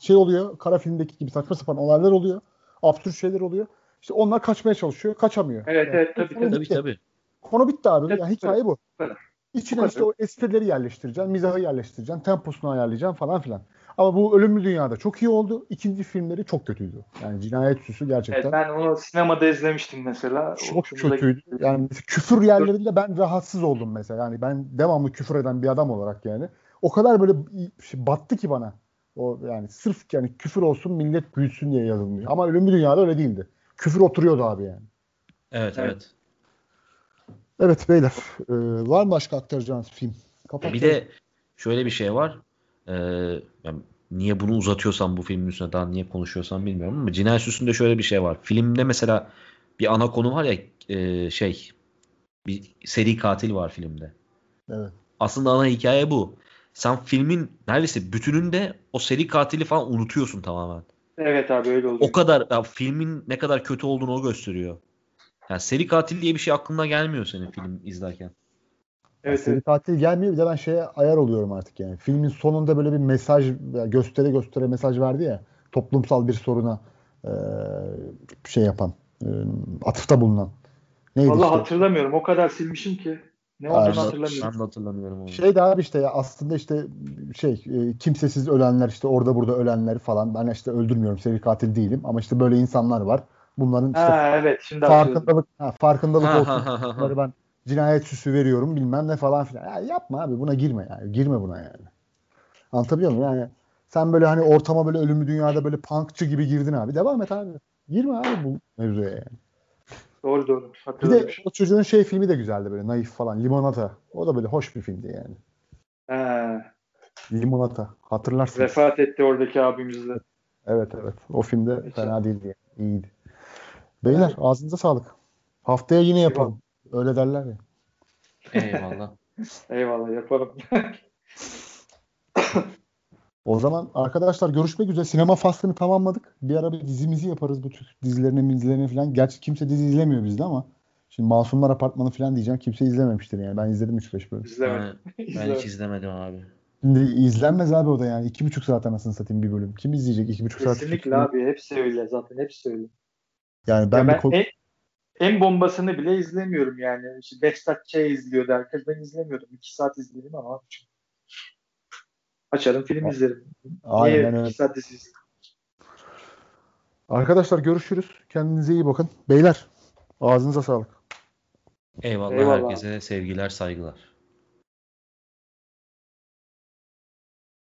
şey oluyor. Kara filmdeki gibi saçma sapan olaylar oluyor. Absürt şeyler oluyor. İşte onlar kaçmaya çalışıyor. Kaçamıyor. Evet Yani evet tabii tabii. tabii tabii. Konu bitti abi. Tabii, Yani hikaye bu. bu kadar. İçine işte o esprileri yerleştireceksin. Mizahı yerleştireceksin. Temposunu ayarlayacaksın falan filan. Ama bu Ölümlü Dünya'da çok iyi oldu. İkinci filmleri çok kötüydü. Yani Cinayet Süsü gerçekten. Evet, ben onu sinemada izlemiştim mesela. Çok kötüydü. gitti. Yani küfür yerlerinde ben rahatsız oldum mesela. Yani ben devamlı küfür eden bir adam olarak yani. O kadar böyle şey battı ki bana. O yani sırf yani küfür olsun millet büyüsün diye yazılmıyor. Ama Ölümlü Dünya'da öyle değildi. Küfür oturuyordu abi yani. Evet Evet. evet. Evet beyler. e, var mı başka aktaracağınız film? Kapat. Bir de şöyle bir şey var. Ee, yani niye bunu uzatıyorsam bu filmin üstüne daha niye konuşuyorsam bilmiyorum ama Cinayet Süsü'nde şöyle bir şey var. Filmde mesela bir ana konu var ya e, şey bir seri katil var filmde. Evet. Aslında ana hikaye bu. Sen filmin neredeyse bütününde o seri katili falan unutuyorsun tamamen. Evet abi öyle oluyor. O kadar ya filmin ne kadar kötü olduğunu o gösteriyor. Yani seri katil diye bir şey aklına gelmiyor senin film izlerken. Evet, Seri evet. katil gelmiyor bir de ben şeye ayar oluyorum artık yani. Filmin sonunda böyle bir mesaj göstere göstere mesaj verdi ya toplumsal bir soruna e, şey yapan e, atıfta bulunan. Neydi Vallahi işte? hatırlamıyorum. O kadar silmişim ki. Ne olduğunu hatırlamıyorum. Ben de hatırlamıyorum onu. Şey de abi işte ya aslında işte şey e, kimsesiz ölenler işte orada burada ölenler falan ben işte öldürmüyorum seri katil değilim ama işte böyle insanlar var. Bunların işte Ha evet şimdi farkındalık ha, farkındalık Ha, olsun. ha, ha, ha. Bunları ben cinayet süsü veriyorum bilmem ne falan filan. Ya yapma abi buna girme yani. Girme buna yani. Anlatabiliyor muyum? Yani sen böyle hani ortama böyle ölümlü dünyada böyle punkçı gibi girdin abi. Devam et abi. Girme abi bu mevzuya yani. Doğru doğru. Bir de o çocuğun şey filmi de güzeldi böyle naif falan. Limonata. O da böyle hoş bir filmdi yani. Ha, Limonata. Hatırlarsın. vefat etti oradaki abimiz de. Evet evet. O filmde Hiç- fena değildi. Yani. İyiydi. Beyler ağzınıza sağlık. Haftaya yine yapalım. Öyle derler ya. Eyvallah. Eyvallah yapalım. O zaman arkadaşlar görüşmek üzere. Sinema faslını tamamladık. Bir ara bir dizimizi yaparız bu Türk dizilerini, dizilerini falan. Gerçi kimse dizi izlemiyor bizde ama şimdi Masumlar Apartmanı falan diyeceğim. Kimse izlememiştir yani. Ben izledim 3-5 bölüm. İzlemedim. Ben, ben hiç izlemedim abi. Şimdi izlenmez abi o da yani. 2,5 saat anasını satayım bir bölüm. Kim izleyecek 2,5 saat? Kesinlikle abi. Hepsi öyle zaten. Hepsi öyle. Yani ben, Ya ben ko- en, en bombasını bile izlemiyorum yani. İşte Behzat Ç. izliyordu herkes. Ben izlemiyorum. 2 saat izledim ama açarım film izlerim. Aynen Niye öyle. 2 saat? Arkadaşlar görüşürüz. Kendinize iyi bakın. Beyler ağzınıza sağlık. Eyvallah, Eyvallah. herkese sevgiler, saygılar.